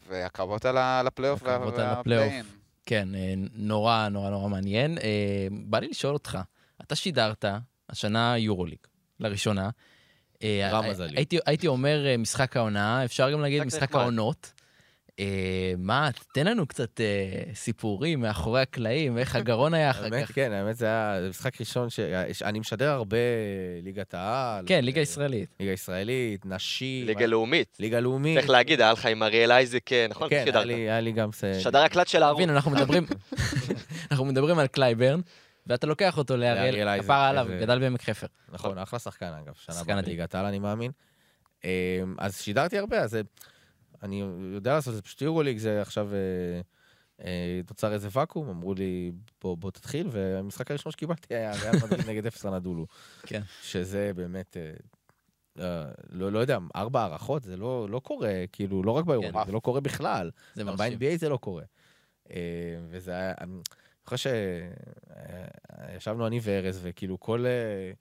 והקרבות על הפלייאוף. והפליי-אין. כן, אה, נורא נורא נורא מעניין. אה, בא לי לשאול אותך, אתה שידרת השנה יורוליג, לראשונה. אה, רע מזלי. הייתי, הייתי אומר משחק העונה, אפשר גם להגיד משחק. העונות. אה, מה, תן לנו קצת אה, סיפורים מאחורי הקלעים, איך הגרון היה אחר האמת, כך. כן, האמת זה היה זה משחק ראשון ש... אני משדר הרבה ליגת העל. כן, ליגה אה, ישראלית. ליגה ישראלית, נשים. ליגה לאומית. ליגה לאומית. צריך להגיד, היה לך עם אריאל אייזק, אה, נכון? כן, היה. לי- היה לי גם... שדר הקלט של הערוץ. אנחנו מדברים, אנחנו מדברים על קלייברן, ואתה לוקח אותו לאריאל כפרה עליו, גדל בעמק חפר. נכון, אחלה שחקן אגב, שנה. בליגת העל אני מאמין. אמ, אז שידרתי הרבה, אז אה, אני יודע לעשות, זה פשוט יורוליג, זה עכשיו אה, אה, נוצר איזה ואקום, אמרו לי בוא בוא תתחיל, והמשחק הראשון שקיבלתי היה ריאל מדריד נגד אפס אנדולו. כן. שזה באמת, אה, לא לא יודע, ארבע הארכות, זה לא לא קורה, כאילו, לא רק ביורוליג, כן. זה לא קורה בכלל. זה מרשים. ב-NBA זה לא קורה. אה, וזה היה, אני חושב שישבנו אני וארז, וכאילו כל... אה,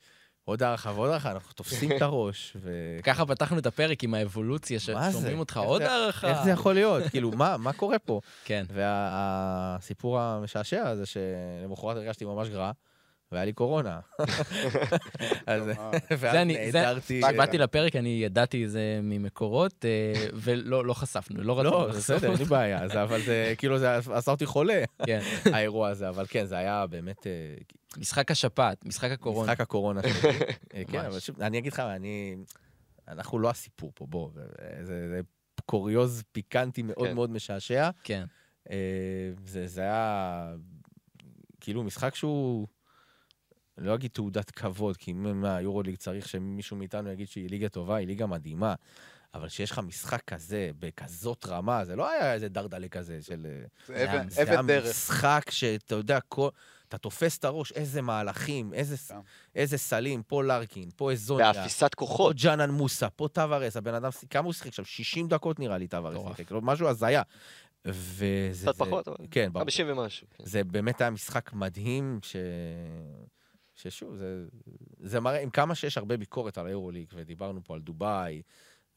עוד הערכה ועוד הערכה, אנחנו תופסים את הראש, ו... ככה פתחנו את הפרק עם האבולוציה? ששומעים אותך עוד הערכה. איך זה יכול להיות? כאילו, מה מה קורה פה? כן. והסיפור המשעשע זה שלמחרת הרגשתי ממש גרע, והיה לי קורונה. אז נעדרתי... כשבאתי לפרק אני ידעתי זה ממקורות, אה, ולא לא חשפנו, לא רצינו לא, לחשוף. בסדר, אין לי בעיה, אבל זה כאילו, זה עשה אותי חולה, כן. האירוע הזה, אבל כן, זה היה באמת אה, משחק השפעת, משחק הקורונה. משחק הקורונה שלי. אה, כן. אבל שוב, אני אגיד לך, אני... אנחנו לא הסיפור פה, בוא, זה- זה קוריוז פיקנטי מאוד כן. מאוד משעשע. כן. זה, זה היה כאילו משחק שהוא, לא אגיד תעודת כבוד, כי מה, היורוליג צריך שמישהו מאיתנו יגיד שהיא ליגה טובה, היא ליגה מדהימה. אבל שיש לך משחק כזה, בכזאת רמה, זה לא היה איזה דרדלה כזה של... אה, זה אבן- זה זה היה דרך. משחק שאתה יודע, כל... אתה תופס את הראש, איזה מהלכים, איזה, ס- כן. איזה סלים, פה לארקין, פה הזוניה, באפיסת פה כוחות. ג'אנן מוסא, פה טווארס, הבן אדם, כמה הוא שיחק שם? 60 דקות נראה לי טווארס. שיחק, לא, משהו הזיה. וזה... קצת זה- פחות, אבל כן, ברור. 50 ומשהו. כן. זה באמת היה משחק מדהים, ש... ששוב, זה, זה מראה, עם כמה שיש הרבה ביקורת על היורוליג, ודיברנו פה על דובאי,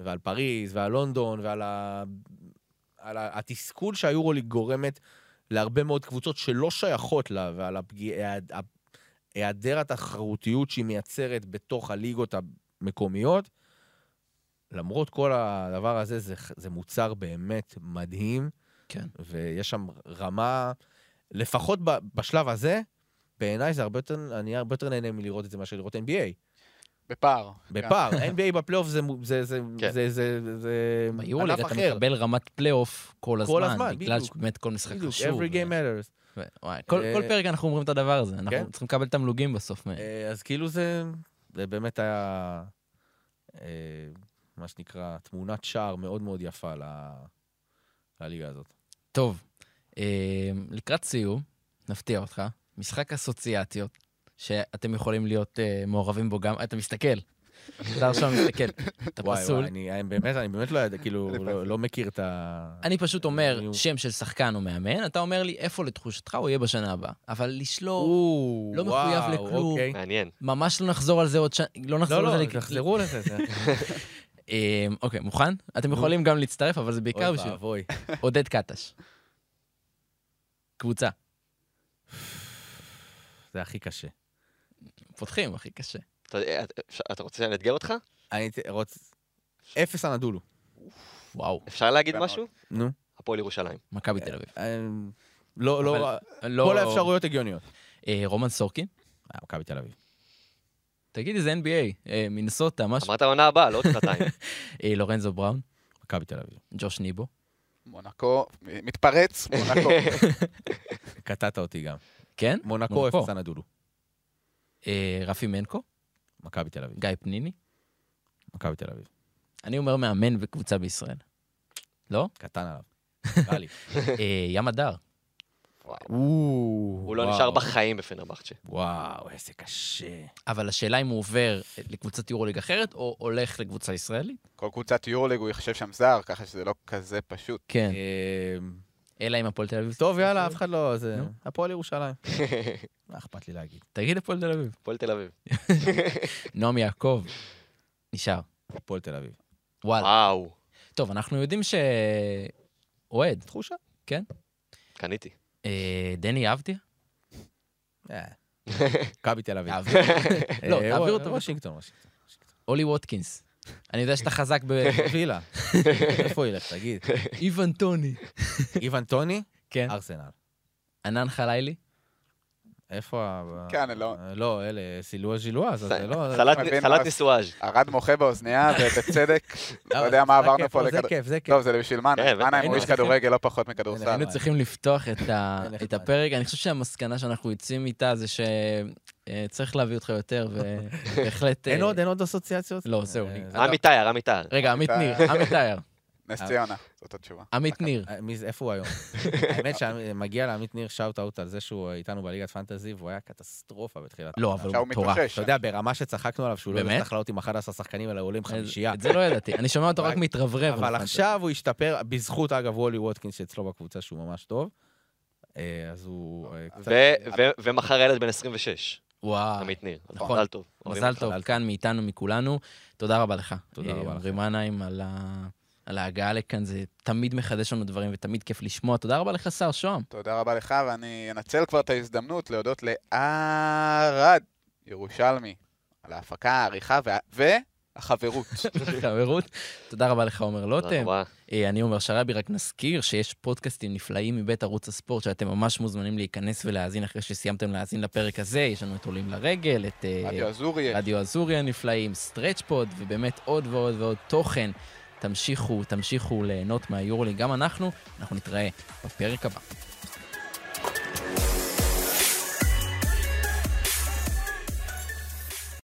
ועל פריז, ועל לונדון, ועל ה... על ה... התסכול שהיורוליג גורמת להרבה מאוד קבוצות שלא שייכות לה, ועל היעדר התחרותיות שהיא מייצרת בתוך הליגות המקומיות. למרות כל הדבר הזה, זה, זה מוצר באמת מדהים. כן. ויש שם רמה, לפחות בשלב הזה, בעיניי זה הרבה יותר, אני הרבה יותר נהנה מלראות את זה מאשר לראות NBA. בפער. בפער, NBA בפלייאוף זה, זה, זה, כן. זה, זה, זה, זה ביורוליג ענף אתה אחר. מקבל רמת פלייאוף כל כל הזמן, הזמן, בגלל בדיוק. שבאמת כל משחק בדיוק, חשוב. every game matters. ו- וואי, כל אה, כל פרק אנחנו אומרים את הדבר הזה, כן. אנחנו צריכים לקבל תמלוגים בסוף. אה, אז כאילו זה, זה באמת היה, אה, מה שנקרא, תמונת שער מאוד מאוד יפה ל- לליגה הזאת. טוב, לקראת סיום, נפתיע אותך, משחק אסוציאציות, שאתם יכולים להיות אה, מעורבים בו גם, אתה מסתכל, שר שוהם מסתכל, אתה וואי, פסול. וואי, אני אני באמת, אני באמת לא יודע, כאילו, אני לא-. לא מכיר את ה... אני פשוט אומר שם של שחקן או מאמן, אתה אומר לי איפה לתחושתך הוא יהיה בשנה הבאה. אבל לשלול, לא מחויב לכלום. אוקיי. מעניין. ממש לא נחזור על זה עוד שנה, לא נחזור לא, על לא, זה. לק- תחזרו לזה. זה- אה, אוקיי, מוכן? אתם יכולים גם להצטרף, אבל זה בעיקר אוי בשביל ואבוי. עודד קטש. קבוצה. זה הכי קשה. פותחים, הכי קשה. אתה אפשר- אתה רוצה שאני אאתגר אותך? אני רוצה... אפס אנדולו. וואו, אפשר להגיד משהו? נו. הפועל ירושלים. מכבי תל אביב. אה, לא, לא, לא- כל האפשרויות הגיוניות. אה, רומן סורקין? אה, מכבי תל אביב. תגיד, זה NBA, אה, מינסוטה, משהו. אמרת העונה הבאה, לא עוד שנתיים. אה, לורנזו בראון, מכבי תל אביב. ג'וש ניבו, מונקו, מתפרץ, מונקו. קטעת אותי גם. כן? מונקו, מונקו. אפס אנדולו. אה, רפי מנקו, מכבי תל אביב. גיא פניני. מכבי תל אביב. אני אומר מאמן וקבוצה בישראל. לא? קטן עליו. רע לי. אה, ים הדר. הוא לא נשאר בחיים בפנרבחצ'ה. וואו, איזה קשה. אבל השאלה אם הוא עובר לקבוצת יורוליג אחרת, או הולך לקבוצה ישראלית? כל קבוצת יורליג הוא יחשב שם זר, ככה שזה לא כזה פשוט. כן. אלא אם הפועל תל אביב. טוב, יאללה, אף אחד לא... זה... הפועל ירושלים. מה אכפת לי להגיד? תגיד הפועל תל אביב. הפועל תל אביב. נועם יעקב. נשאר. הפועל תל אביב. וואלה. וואו, טוב, אנחנו יודעים ש... אוהד. תחושה? קניתי. אה, דני אבדיה? אה. מכבי תל אביב. לא, אה, תעביר אותו. וושינגטון, וושינגטון. אולי ווטקינס. אני יודע שאתה חזק ב... וילה. איפה הוא ילך, תגיד. איוון טוני. איוון טוני, כן. ארסנל. ענן חלילי? איפה ה... כן, לא. אה, לא, אלה, סילואר ז'ילואה, אז זה לא... מה- ניסואז'. ארד מוחה באוזנייה, ובצדק. לא יודע מה זה עברנו פה זה לכדור... כיף, זה כיף. טוב, זה בשביל מאנה היינו הוא איש כדורגל, לא פחות מכדורסל. היינו צריכים לפתוח את. הפרק. אני חושב שהמסקנה שאנחנו יוצאים איתה זה שצריך להביא אותך יותר, ובהחלט... אין אה, עוד, אין עוד אסוציאציות? לא, זהו, אה, אני- זה- רמי טייר, רמי טייר. רגע, עמית ניר, עמית טייר. נס ציונה, זאת התשובה. עמית ניר. אה, איפה הוא היום? האמת שמגיע לעמית ניר שאוט אאוט על זה שהוא איתנו בליגת פנטזי, והוא היה קטסטרופה בתחילת. לא. אבל הוא מטורף. אתה יודע, ברמה שצחקנו עליו שהוא לא באמת? הצליח לעלות עם 11 שחקנים, אלא עולה עם חמישייה. את זה לא ידעתי. אני שומע אותו רק מתרברב. אבל עכשיו הוא השתפר, בזכות אגב וולי ווטקינס שאצלו בקבוצה שהוא ממש טוב. אה, אז הוא אה, קצת... ו- ו- ומחר ילד בן 26, וואו. עמית ניר. נכון. מזל טוב. מזל. טוב, כאן מאיתנו, מכולנו. תודה רבה לך. תודה אה, רבה עמרי לכם. מנהיים על ה- על ההגעה לכאן, זה תמיד מחדש לנו דברים ותמיד כיף לשמוע. תודה רבה לך, שר שוהם. תודה רבה לך, ואני אנצל כבר את ההזדמנות להודות לערד ירושלמי על ההפקה, העריכה וה- והחברות. חברות. תודה רבה לך, עומר תודה לוטם. רבה. אה, אני עומר שרעבי, רק נזכיר שיש פודקאסטים נפלאים מבית ערוץ הספורט, שאתם ממש מוזמנים להיכנס ולהאזין אחרי שסיימתם להאזין לפרק הזה. יש לנו את עולים לרגל, את אה, רדיו אזורי. רדיו אזורי הנפלאים, סטרץ' פוד, ובאמת עוד ועוד ועוד תוכן. תמשיכו, תמשיכו ליהנות מהיורלי גם אנחנו, אנחנו נתראה בפרק הבא.